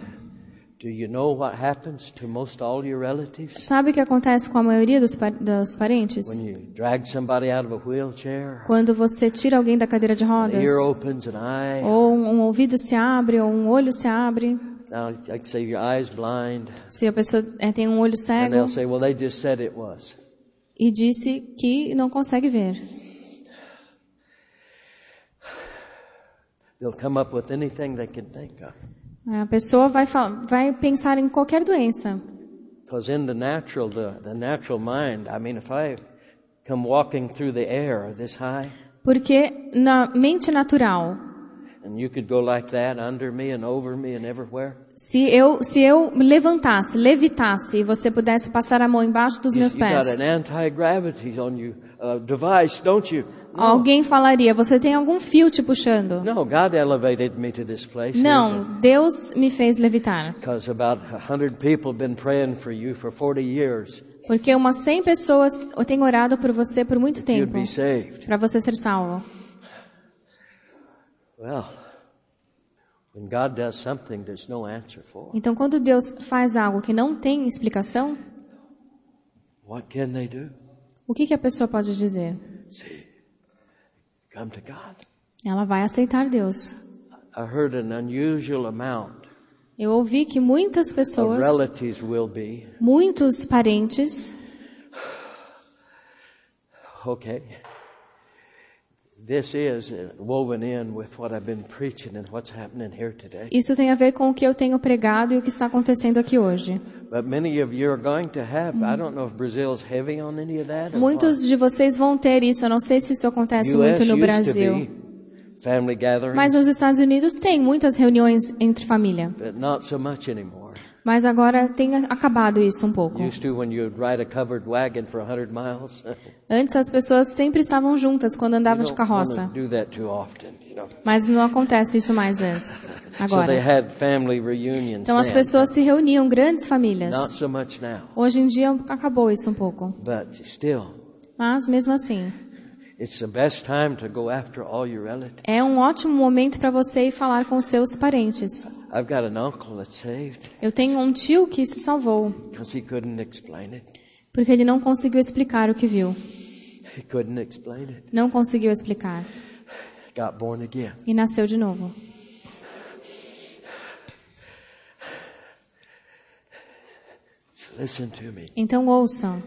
Do you know what happens to most all your relatives Sabe o que acontece com a maioria dos, pa- dos parentes? when you drag somebody out of a wheelchair? Quando você tira alguém da cadeira de An rodas, ear opens, an eye. ou um ouvido se abre, ou um olho se abre, Now, I could say your eyes blind, se a pessoa eh, tem um olho and cego they'll say, "Well, they just said it was." e disse que não consegue ver. They'll come up with anything they can think of. A pessoa vai, vai pensar em qualquer doença. Because in the natural, the, the natural mind, I mean, if I come walking through the air this high, Porque na mente natural, se eu, se eu me levantasse, levitasse e você pudesse passar a mão embaixo dos you, meus you got pés, an anti-gravity on you uh, device, don't you? No, alguém falaria, você tem algum fio te puxando? no, God elevated me to this place. Não, Deus me fez levitar. Because about a hundred people have been praying for you for 40 years. Porque umas 100 pessoas têm orado por você por muito tempo, para você ser salvo. Well, when God does something there's no answer for, Então, quando Deus faz algo que não tem explicação, what can they do? o que, que a pessoa pode dizer? See, come to God. Ela vai aceitar Deus. I heard an unusual amount Eu ouvi que muitas pessoas, relatives will be, muitos parentes, [sighs] okay, isso tem a ver com o que eu tenho pregado e o que está acontecendo aqui hoje. But many of you are going to have, I don't know if Brazil's heavy on any of that or Muitos de vocês vão ter isso, eu não sei se isso acontece muito no Brasil. Mas nos Estados Unidos tem muitas reuniões entre família. but not so much anymore. Mas agora tem acabado isso um pouco. Used to when you'd ride a covered wagon for 100 miles. [laughs] Antes as pessoas sempre estavam juntas quando andavam de carroça. Mas não acontece isso mais antes. [laughs] Agora. Então as pessoas se reuniam, grandes famílias. Hoje em dia acabou isso um pouco. Mas mesmo assim, é um ótimo momento para você ir falar com seus parentes. I've got an uncle that's saved Eu tenho um tio que se salvou because he couldn't explain it. porque ele não conseguiu explicar o que viu. He couldn't explain it. Não conseguiu explicar Got born again. e nasceu de novo. Listen to me. Então ouçam.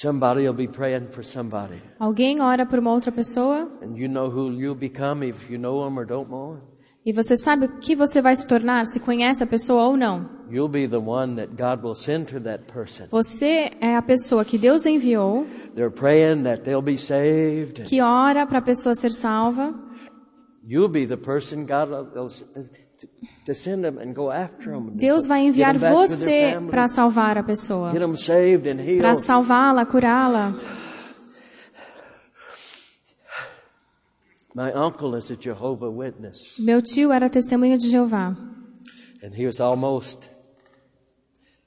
Somebody will be praying for somebody. Alguém ora por uma outra pessoa And you know who you'll become if you know them or don't know them? e você sabe o que você vai se tornar se conhece a pessoa ou não. You'll be the one that God will send to that person. Você é a pessoa que Deus enviou, They're praying that they'll be saved. que ora para a pessoa ser salva. You'll be the person God Deus vai enviar você para salvar a pessoa, Get them saved and para salvá-la, curá-la. Meu tio era testemunha de Jeová. and he was almost.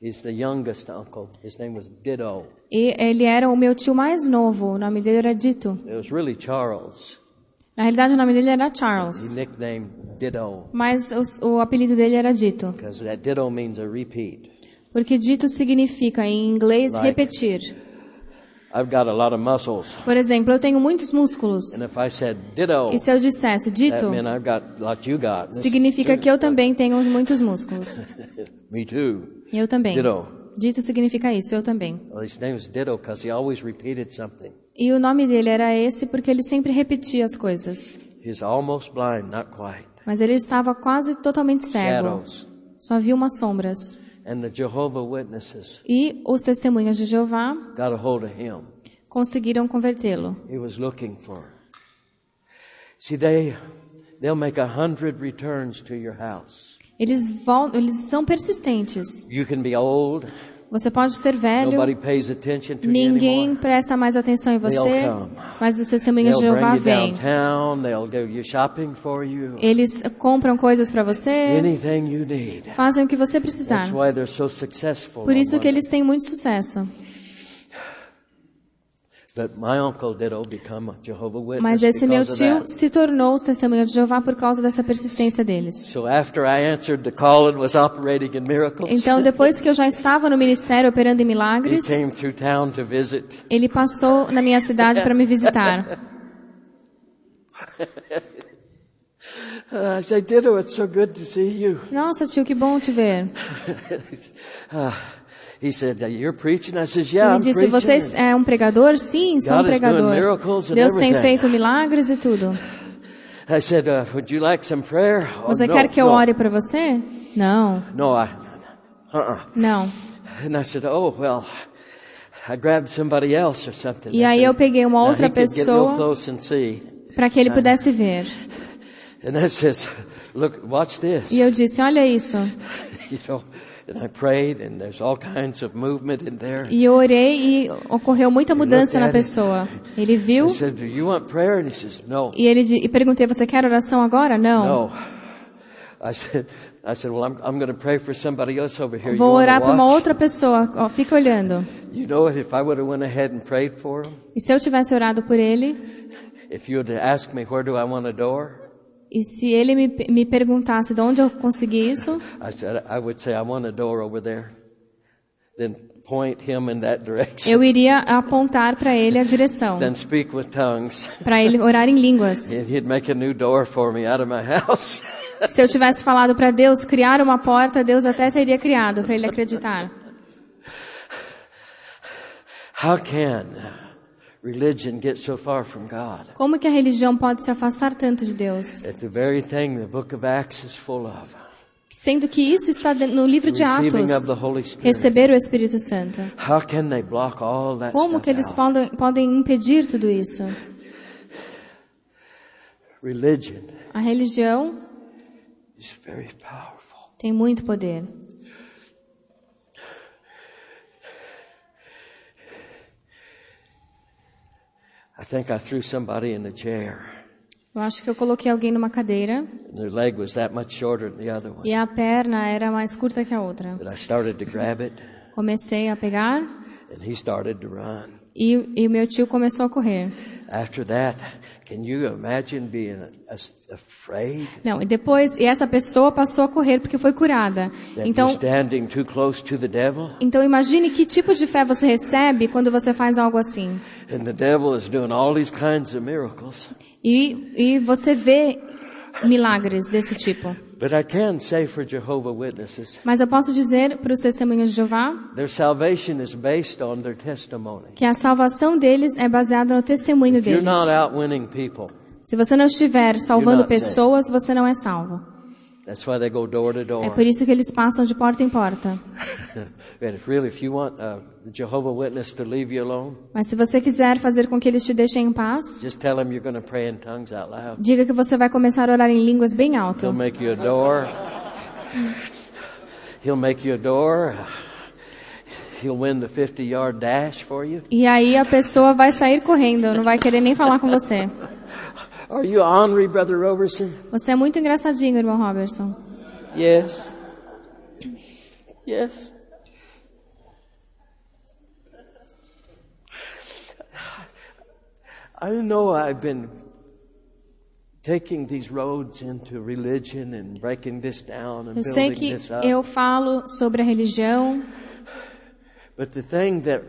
He's the youngest uncle. His name was Ditto. E ele era o meu tio mais novo, o nome dele era Dito. It was really Charles. Na realidade, o nome dele era Charles, mas o, o apelido dele era Dito, because that Ditto means a repeat. porque Dito significa em inglês Like. repetir. I've got a lot of muscles, Por exemplo, eu tenho muitos músculos. and if I said Ditto, E se eu dissesse that Dito, meant I've got what you got. This- significa que eu também tenho muitos músculos. [laughs] Me too. Eu também. Ditto. Dito significa isso, eu também. Well, his name was Ditto because he always repeated something. E o nome dele era esse porque ele sempre repetia as coisas. Blind, not quite. Mas ele estava quase totalmente cego. Shadows. Só viu umas sombras. And the Jehovah Witnesses E os testemunhas de Jeová got a hold of him. conseguiram convertê-lo. He was looking for. See, they they'll make a hundred returns to your house. Eles, vol eles são persistentes. You can be old. Você pode ser velho, ninguém presta mais atenção em você, mas os testemunhas They'll de Jeová vêm. Eles compram coisas para você, Anything you need. fazem o que você precisar. Por isso que eles têm muito sucesso. But my uncle Ditto become a Jehovah Witness Mas esse meu tio se tornou os testemunhas de Jeová por causa dessa persistência deles. Então, depois que eu já estava no ministério operando em milagres, ele passou na minha cidade para me visitar. [laughs] Nossa, tio, que bom te ver. [laughs] He said, you're preaching? I said, yeah, Ele I'm disse, preaching. você é um pregador? Sim, sou um God is doing pregador. miracles and Deus tem everything. feito milagres e tudo. I said, uh, would you like some prayer? Oh, Você no, quer que eu no. ore para você? Não, No, I, uh-uh. não. And I said, oh, well, I grabbed somebody else or something. E I aí said, eu peguei uma "Now outra he could get real pessoa close and see. para que ele pudesse ver. And I says, look, watch this. E eu disse, olha isso. [laughs] you know, and I prayed and there's all kinds of movement in there. E eu orei e ocorreu muita mudança na pessoa. Ele viu I said, do you want prayer? And he says, no. e ele e perguntei, você quer oração agora? Não. No. I said, I said, well, I'm, I'm going to pray for somebody else over here. You Vou orar para uma outra pessoa. Ó, fica olhando. You know, if I would have went ahead and prayed for him, E se eu tivesse orado por ele, if you had asked me, where do I want a door? E se ele me, me perguntasse de onde eu consegui isso, I said, I would say, I want a door over there. Then point him in that direction. eu iria apontar para ele a direção, Then speak with tongues. para ele orar em línguas. [laughs] [laughs] Se eu tivesse falado para Deus criar uma porta, Deus até teria criado para ele acreditar. How can Como que a religião pode se afastar tanto de Deus? It's the very thing the book of Acts is full of. Sendo que isso está no livro de Atos, receber o Espírito Santo. How can they block all that Como que eles podem, podem impedir tudo isso? Religion A religião is very powerful. tem muito poder. I think I threw somebody in a chair. Eu acho que eu coloquei alguém numa cadeira And their leg was that much shorter than the other one. e a perna era mais curta que a outra. But I started to grab it, Comecei a pegar and he started to run. e, e meu tio começou a correr. After that, can you imagine being as- afraid Não, e depois, e essa pessoa passou a correr porque foi curada. Então, you're standing too close to the devil? então imagine que tipo de fé você recebe quando você faz algo assim. And the devil is doing all these kinds of miracles. E, e você vê milagres desse tipo. But I can say for Jehovah Witnesses, Mas eu posso dizer para os testemunhos de Jeová their salvation is based on their testimony. que a salvação deles é baseada no testemunho If you're deles. Se você não estiver salvando pessoas, você não é salvo. That's why they go door to É door. por isso que eles passam de porta em porta. [laughs] And if really, if you want the Jehovah Witness to leave you alone, Mas se você quiser fazer com que eles te deixem em paz, just tell them you're going to pray in tongues out loud. diga que você vai começar a orar em línguas bem alto. He'll make you a door. He'll make you a door. He'll win the 50 yard dash for you. E aí a pessoa vai sair correndo, não vai querer nem falar com você. [laughs] Are you ornery, Brother Roberson? Você é muito engraçadinho, irmão Robertson. Yes. Yes. I know I've been taking these roads into religion and breaking this down and Eu sei building que this up. eu falo sobre a religião, But the thing that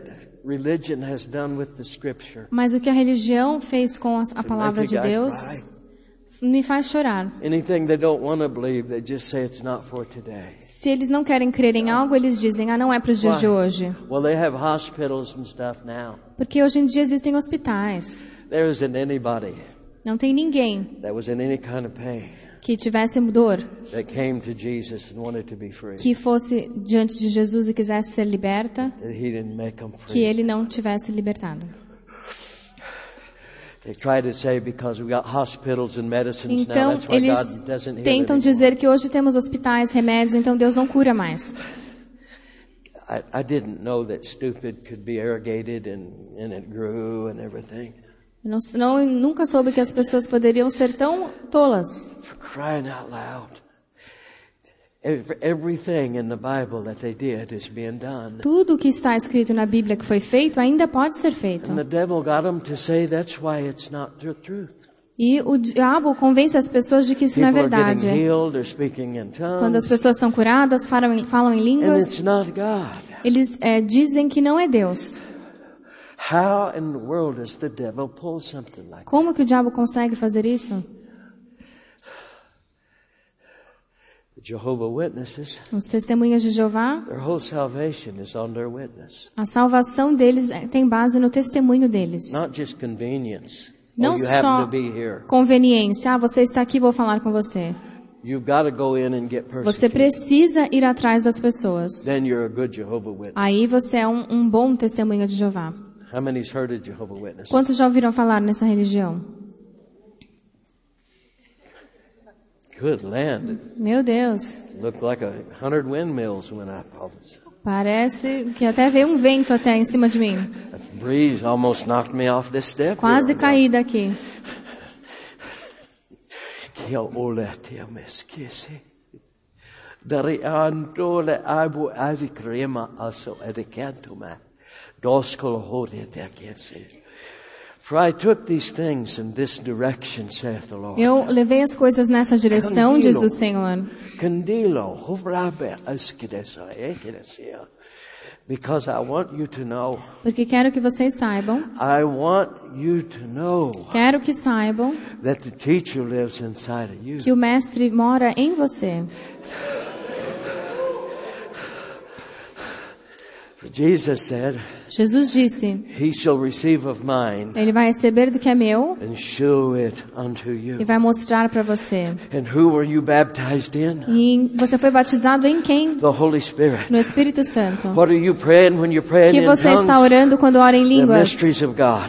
religion has done with the scripture mas o que a religião fez com a, palavra de Deus me faz chorar. Anything they don't want to believe, they just say it's not for today. Se eles não querem crer em algo, eles dizem, ah, não é para os dias de hoje. Well, they have hospitals and stuff now. Porque hoje em dia existem hospitais. There isn't anybody Não tem ninguém que tivesse dor, que fosse diante de Jesus e quisesse ser liberta, que ele não tivesse libertado. Então, eles tentam dizer que hoje temos hospitais, remédios, então Deus não cura mais. I, I didn't know that stupid could be irrigated and, and it grew and everything. Eu não, não, nunca soube que as pessoas poderiam ser tão tolas. For crying out loud. Ev- Everything in the Bible that they did is being done. Tudo o que está escrito na Bíblia que foi feito ainda pode ser feito. And the devil got them to say that's why it's not the truth. E o diabo convence as pessoas de que isso não é verdade. Quando as pessoas são curadas, falam, em- falam em línguas, it's not God. eles é, dizem que não é Deus. Como que o diabo consegue fazer isso? Os testemunhas de Jeová, a salvação deles é- tem base no testemunho deles. Not just convenience. Não oh, happen só conveniência. Ah, você está aqui, vou falar com você. Você precisa ir atrás das pessoas. Then you're a good Jehovah Witness. Aí você é um, um bom testemunho de Jeová. How many's heard of Jehovah Witnesses? Quantos já ouviram falar nessa religião? Good land. It Meu Deus, parece que até veio um vento até em cima de mim. A breeze almost knocked me off this step. Quase here. caí daqui. [laughs] Dari antole abu adi krema aso edikantuma. For I took these things in this direction, saith the Lord. Eu levei as coisas nessa direção, diz o Senhor. Candilo. Because I want you to know, Porque quero que vocês saibam, I want you to know quero que saibam that the teacher lives inside of you. que o Mestre mora em você. Jesus said, Jesus disse, He shall receive of mine Ele vai receber do que é meu and show it unto e you. vai mostrar para você. And who were you baptized in? E você foi batizado em quem? The Holy Spirit. No Espírito Santo. What are you praying when you're praying que você está orando quando ora em línguas?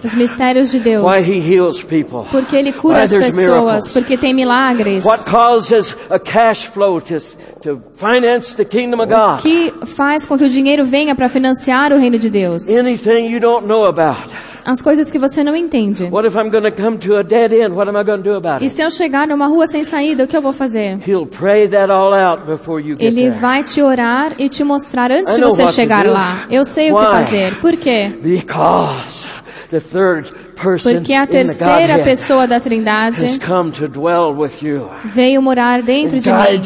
Os mistérios de Deus. Why He heals people. Porque Ele cura as pessoas. Porque tem milagres. What causes a cash flow to, to finance the kingdom of God? Que faz com que o dinheiro venha para financiar o reino de Deus. Anything you don't know about. As coisas que você não entende. What if I'm going to come to a dead end? What am I going to do about E it? se eu chegar numa rua sem saída, o que eu vou fazer? He'll pray that all out before you get Ele there. vai te orar e te mostrar antes I de você chegar lá. Eu sei o que Why? fazer. Por quê? Because Porque a terceira pessoa da Trindade come to dwell with you veio morar dentro de mim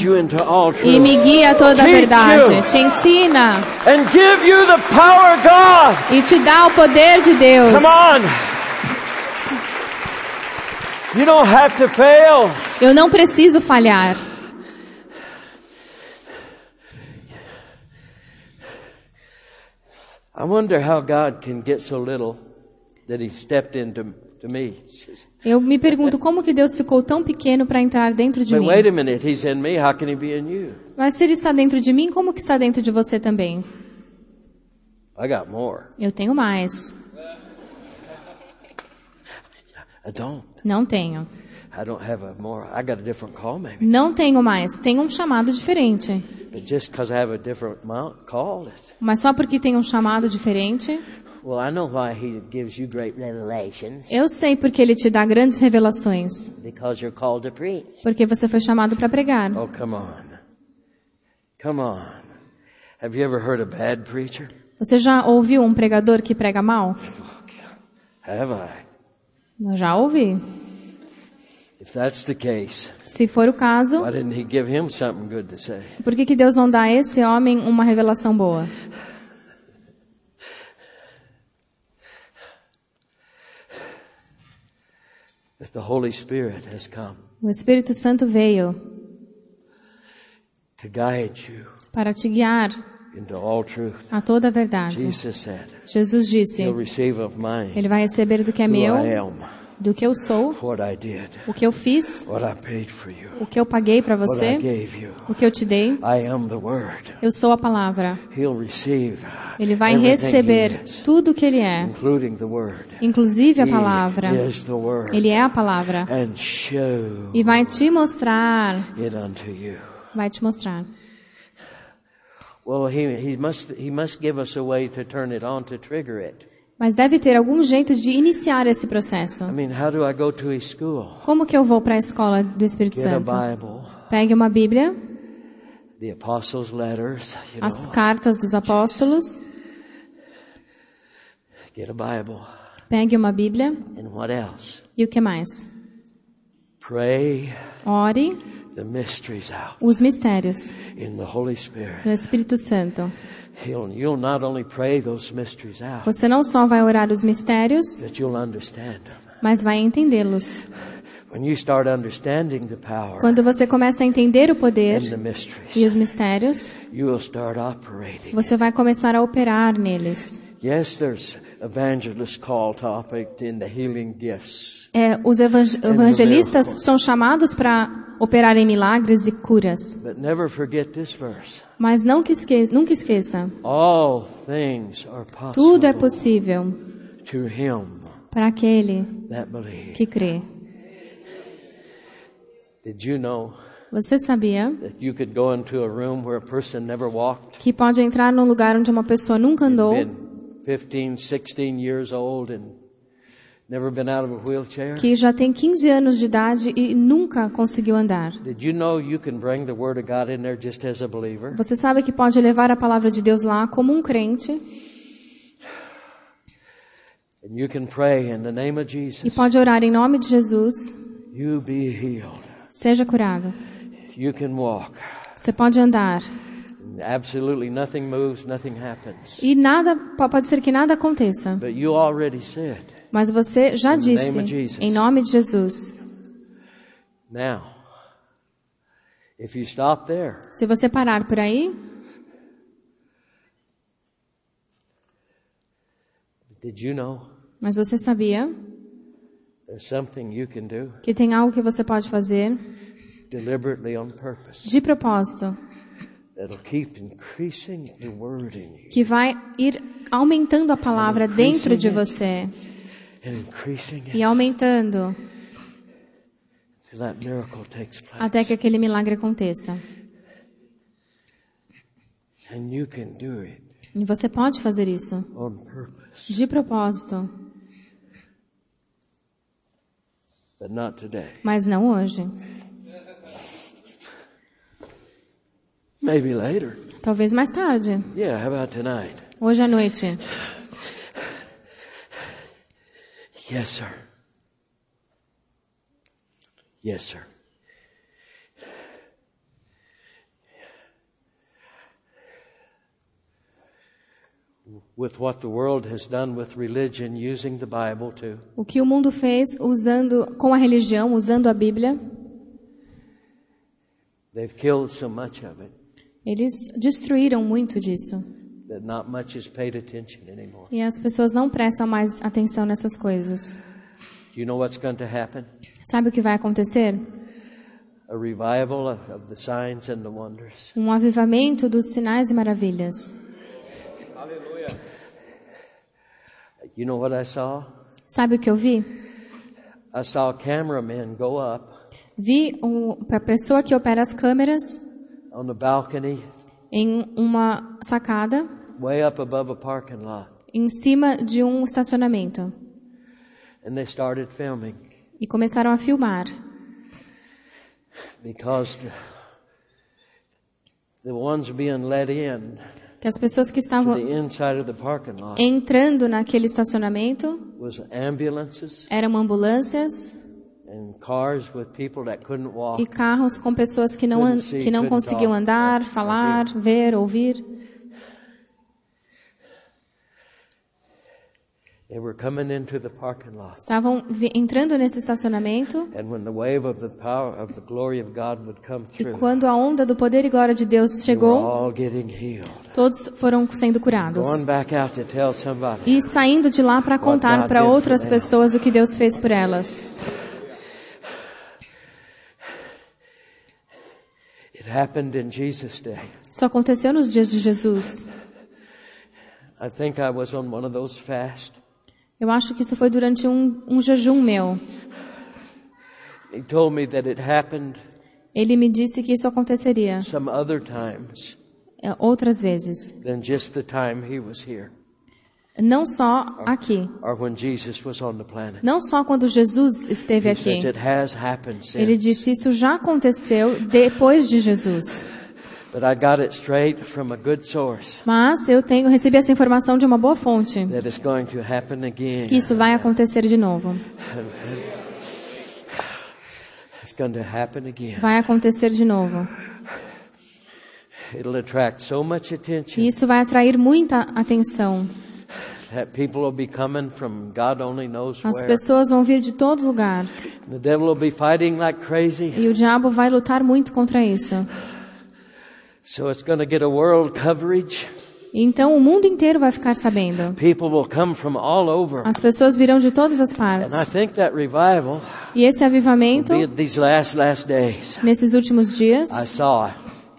e me guia a toda a verdade. Te ensina and give you the power of God. e te dá o poder de Deus. Come on. You don't have to fail. Eu não preciso falhar. I wonder how God can get so little Eu me pergunto como que Deus ficou tão pequeno para entrar dentro de But mim. Mas se ele está dentro de mim, como que está dentro de você também? Eu tenho mais. Não tenho. Não tenho mais. Tenho um chamado diferente. But just because I have a different mount, call, it's, Mas só porque tem um chamado diferente, well, I know why he gives you great Revelations, eu sei porque ele te dá grandes revelações. because you're called to preach. Porque você foi chamado para pregar. Oh, come on. Come on. Have you ever heard a bad preacher? Você já ouviu um pregador que prega mal? Have I? Eu já ouvi. If that's the case, Se for o caso, why didn't he give him something good to say? por que, que Deus não dá a esse homem uma revelação boa? That the Holy Spirit has come O Espírito Santo veio to guide you para te guiar into all truth. a toda a verdade. Jesus said, Jesus disse, He'll receive of mine ele vai receber do que é who meu, I am, do que eu sou, o que eu fiz, o que eu paguei para você, o que eu te dei. Eu sou a palavra. Ele vai receber tudo o que ele é, inclusive a palavra. Ele é a palavra. E vai te mostrar, vai te mostrar. Well, he, he must he must give us a way to turn it on to trigger it. Mas deve ter algum jeito de iniciar esse processo. I mean, how do I go to his school? Como que eu vou para a escola do Espírito Get a Santo? Bible, Pegue uma Bíblia, the apostles' letters, you as cartas dos apóstolos, Get a Bible. pegue uma Bíblia And what else? e o que mais? Pray Ore the mysteries out os mistérios in the Holy Spirit. do Espírito Santo. Você não só vai orar os mistérios, mas vai entendê-los. Quando você começa a entender o poder e os mistérios, você vai começar a operar neles. Yes, there's evangelist call topic in the healing gifts. É, os evang- evangelistas são chamados para operarem milagres e curas. But never forget this verse. Mas não que esque nunca esqueça, All things are possible tudo é possível to him para aquele that que crê. Did you know Você sabia that you could go into a room where a person never walked? que pode entrar num lugar onde uma pessoa nunca andou, 15, 16 years old and never been out of a wheelchair? que já tem 15 anos de idade e nunca conseguiu andar? Did you know you can bring the Word of God in there just as a believer? Você sabe que pode levar a palavra de Deus lá como um crente And you can pray in the name of e Jesus. pode orar em nome de Jesus, You be healed. seja curado. You can walk. Você pode andar And absolutely nothing moves, nothing happens. e nada pode ser que nada aconteça. But you already said, Mas você já disse, em nome de Jesus. now, if you stop there, Se você parar por aí, did you know mas você sabia there's something you can do que tem algo que você pode fazer deliberately on purpose de propósito que vai ir aumentando a palavra dentro de você. E aumentando. Até que aquele milagre aconteça. And you can do it E você pode fazer isso. on purpose, de propósito, but not today. mas não hoje. Maybe later. Talvez mais tarde. Yeah, how about tonight? Hoje à noite. Yes, sir. Yes, sir. With what the world has done with religion, using the Bible to O que o mundo fez usando com a religião, usando a Bíblia, they've killed so much of it eles destruíram muito disso. that not much is paid attention anymore. E as pessoas não prestam mais atenção nessas coisas. You know what's going to happen? Sabe o que vai acontecer? A revival of, of the signs and the wonders. Um avivamento dos sinais e maravilhas. You know what I saw? Sabe o que eu vi? I saw cameramen go up Vi um, a pessoa que opera as câmeras on the balcony em uma sacada way up above a parking lot. em cima de um estacionamento. And they started filming. E começaram a filmar. because the, the ones being let in Que as pessoas que estavam the inside of the parking lot entrando naquele estacionamento was ambulances eram ambulâncias e carros com pessoas que não, que não conseguiam andar, falar, ver, ouvir. They were coming into the parking lot. Estavam entrando nesse estacionamento And when the wave of the power of the glory of God would come e through, quando a onda do poder e glória de Deus chegou, todos foram sendo curados. E saindo de lá para contar para outras pessoas o que Deus fez por elas. It happened in Jesus' day. Isso aconteceu nos dias de Jesus. I think I was on one of those fasts. Eu acho que isso foi durante um, um jejum meu. He told me that it happened Ele me disse que isso aconteceria some other times é, outras vezes. Não só aqui. Não só quando Jesus esteve aqui. Ele disse isso já aconteceu depois de Jesus. But I got it straight from a good source Mas eu tenho recebi essa informação de uma boa fonte that it's going to happen again. que isso vai acontecer de novo. Vai acontecer de novo. Isso vai atrair muita atenção. As pessoas vão vir de todo lugar The devil will be fighting like crazy. e o diabo vai lutar muito contra isso. So it's going to get a world coverage. Então o mundo inteiro vai ficar sabendo. As pessoas virão de todas as And I partes. think that revival E esse avivamento, nesses últimos dias,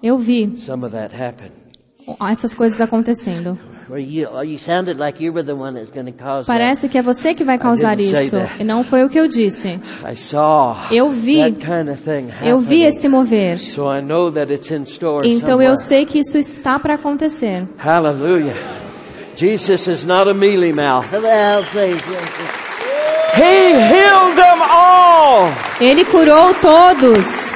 eu vi essas coisas acontecendo. Where you, you sounded like you were the one that's going to cause that. Parece que é você que vai causar isso. E não foi o que eu disse. I saw Eu vi. that kind of thing Eu vi esse mover. So I know that it's in store Então eu sei que isso está para acontecer. Hallelujah. Jesus is not a mealy mouth. He healed them all. Ele curou todos.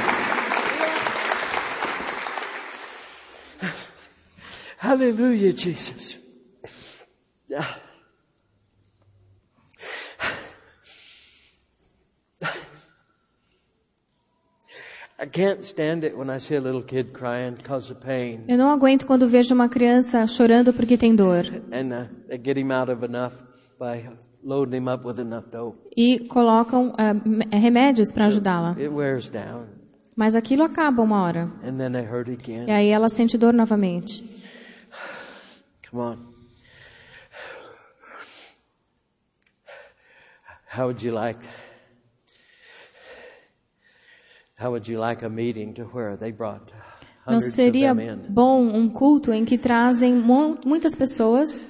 Hallelujah, Jesus. I can't stand it when I see a little kid crying because of pain. Eu não aguento quando vejo uma criança chorando porque tem dor. And uh, they get him out of enough by loading him up with enough dope. E colocam me- remédios para ajudá-la. It wears down. Mas aquilo acaba uma hora. And then they hurt again. E aí ela sente dor novamente. Come on. How would you like? How would you like a meeting to where they brought Não seria bom um culto em que trazem muitas pessoas?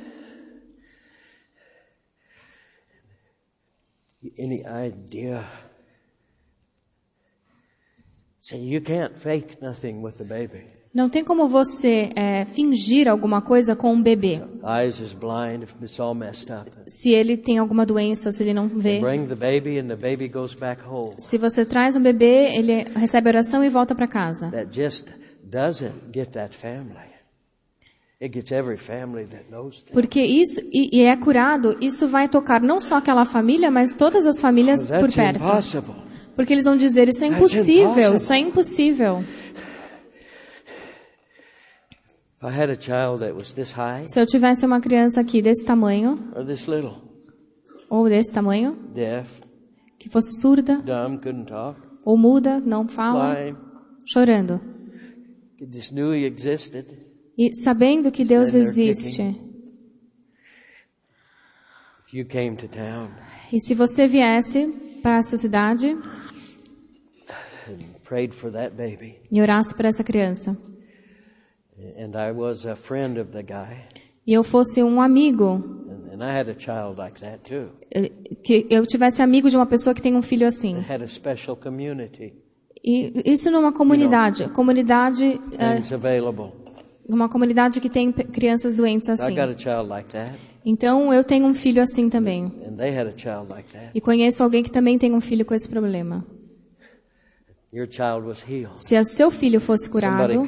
Any idea? See, you can't fake nothing with the baby. Não tem como você eh, fingir alguma coisa com um bebê. Se ele tem alguma doença, se ele não vê. Se você traz um bebê, ele recebe oração e volta para casa. That just doesn't get that family. Porque isso, e, e é curado, isso vai tocar não só aquela família, mas todas as famílias por perto. Porque eles vão dizer, isso é impossível, isso é impossível. If I had a child that was this high Se eu tivesse uma criança aqui desse tamanho, or this little, ou desse tamanho, deaf, que fosse surda, ou muda, não fala, chorando. just knew he existed, E sabendo que Deus existe. if you came to town E se você viesse para essa cidade and prayed for that baby, e orasse para essa criança, e eu fosse um amigo, and, and I had a child like that too, que eu tivesse amigo de uma pessoa que tem um filho assim. had a special community, E isso numa comunidade, comunidade, eh, uma comunidade que tem crianças doentes I assim. got a child like that, Então eu tenho um filho assim também. and they had a child like that. E conheço alguém que também tem um filho com esse problema. Your child was healed. Se o seu filho fosse curado,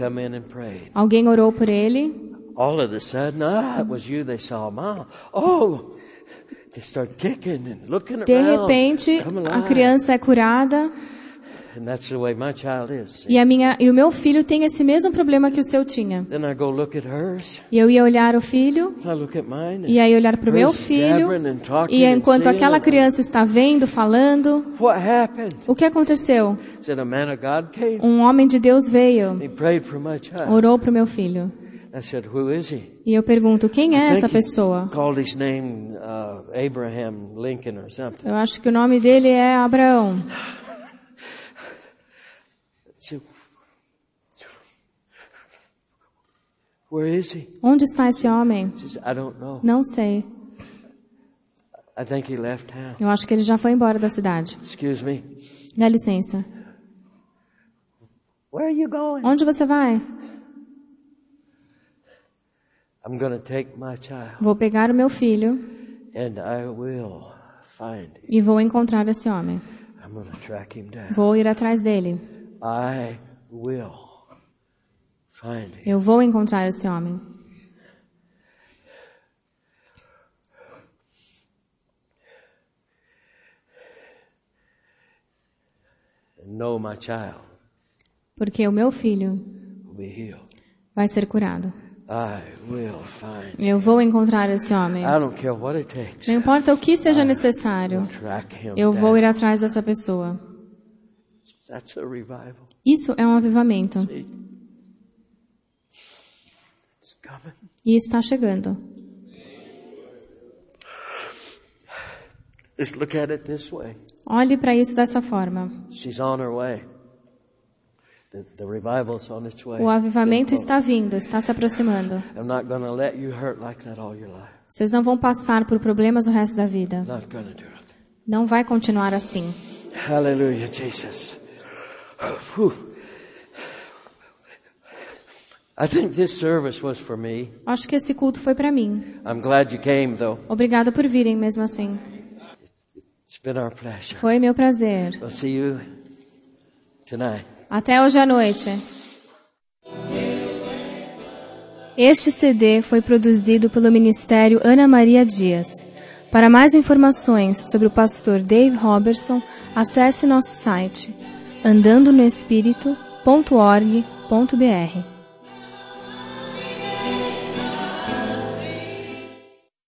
alguém orou por ele, All of a sudden, ah, it was you. They saw, mom. Oh, they start kicking and looking de around. repente Come a criança é curada e a minha e o meu filho tem esse mesmo problema que o seu tinha. Then I go look at hers. E eu ia olhar o filho I look at mine. e aí olhar para o meu filho e enquanto aquela criança está vendo, falando, What happened? o que aconteceu? Said a man of God came. Um homem de Deus veio, He prayed for my child. orou para o meu filho. I said, who is he? E eu pergunto, quem é essa pessoa? Called his name uh, Abraham Lincoln or something. Eu acho que o nome dele é Abraão. [sighs] [sighs] I said, Where is he? Onde está esse homem? She said, I don't know. Não sei. I think he left town. Eu acho que ele já foi embora da cidade. Excuse me. Dá licença. Where are you going? Onde você vai? I'm going to take my child Vou pegar o meu filho and I will find him. e vou encontrar esse homem. I'm going to track him down. Vou ir atrás dele. I will. Eu vou encontrar esse homem. Know my child Porque o meu filho vai ser curado. Eu vou encontrar esse homem. Não importa o que seja necessário. Eu vou ir atrás dessa pessoa. Isso é um avivamento. E está chegando. Let's look at it this way. Olhe para isso dessa forma. She's on her way. The, the revival's on its way. O avivamento está vindo, está se aproximando. I'm not going to let you hurt like that all your life. Vocês não vão passar por problemas o resto da vida. Not going to do it. Não vai continuar assim. Hallelujah, Jesus. Whew. I think this service was for me. Acho que esse culto foi para mim. I'm glad you came, por virem mesmo assim. It's been our pleasure. Foi meu prazer. We'll see you tonight. Até hoje à noite. Este CD foi produzido pelo Ministério Ana Maria Dias. Para mais informações sobre o pastor Dave Robertson, acesse nosso site andandonoespírito.org.br.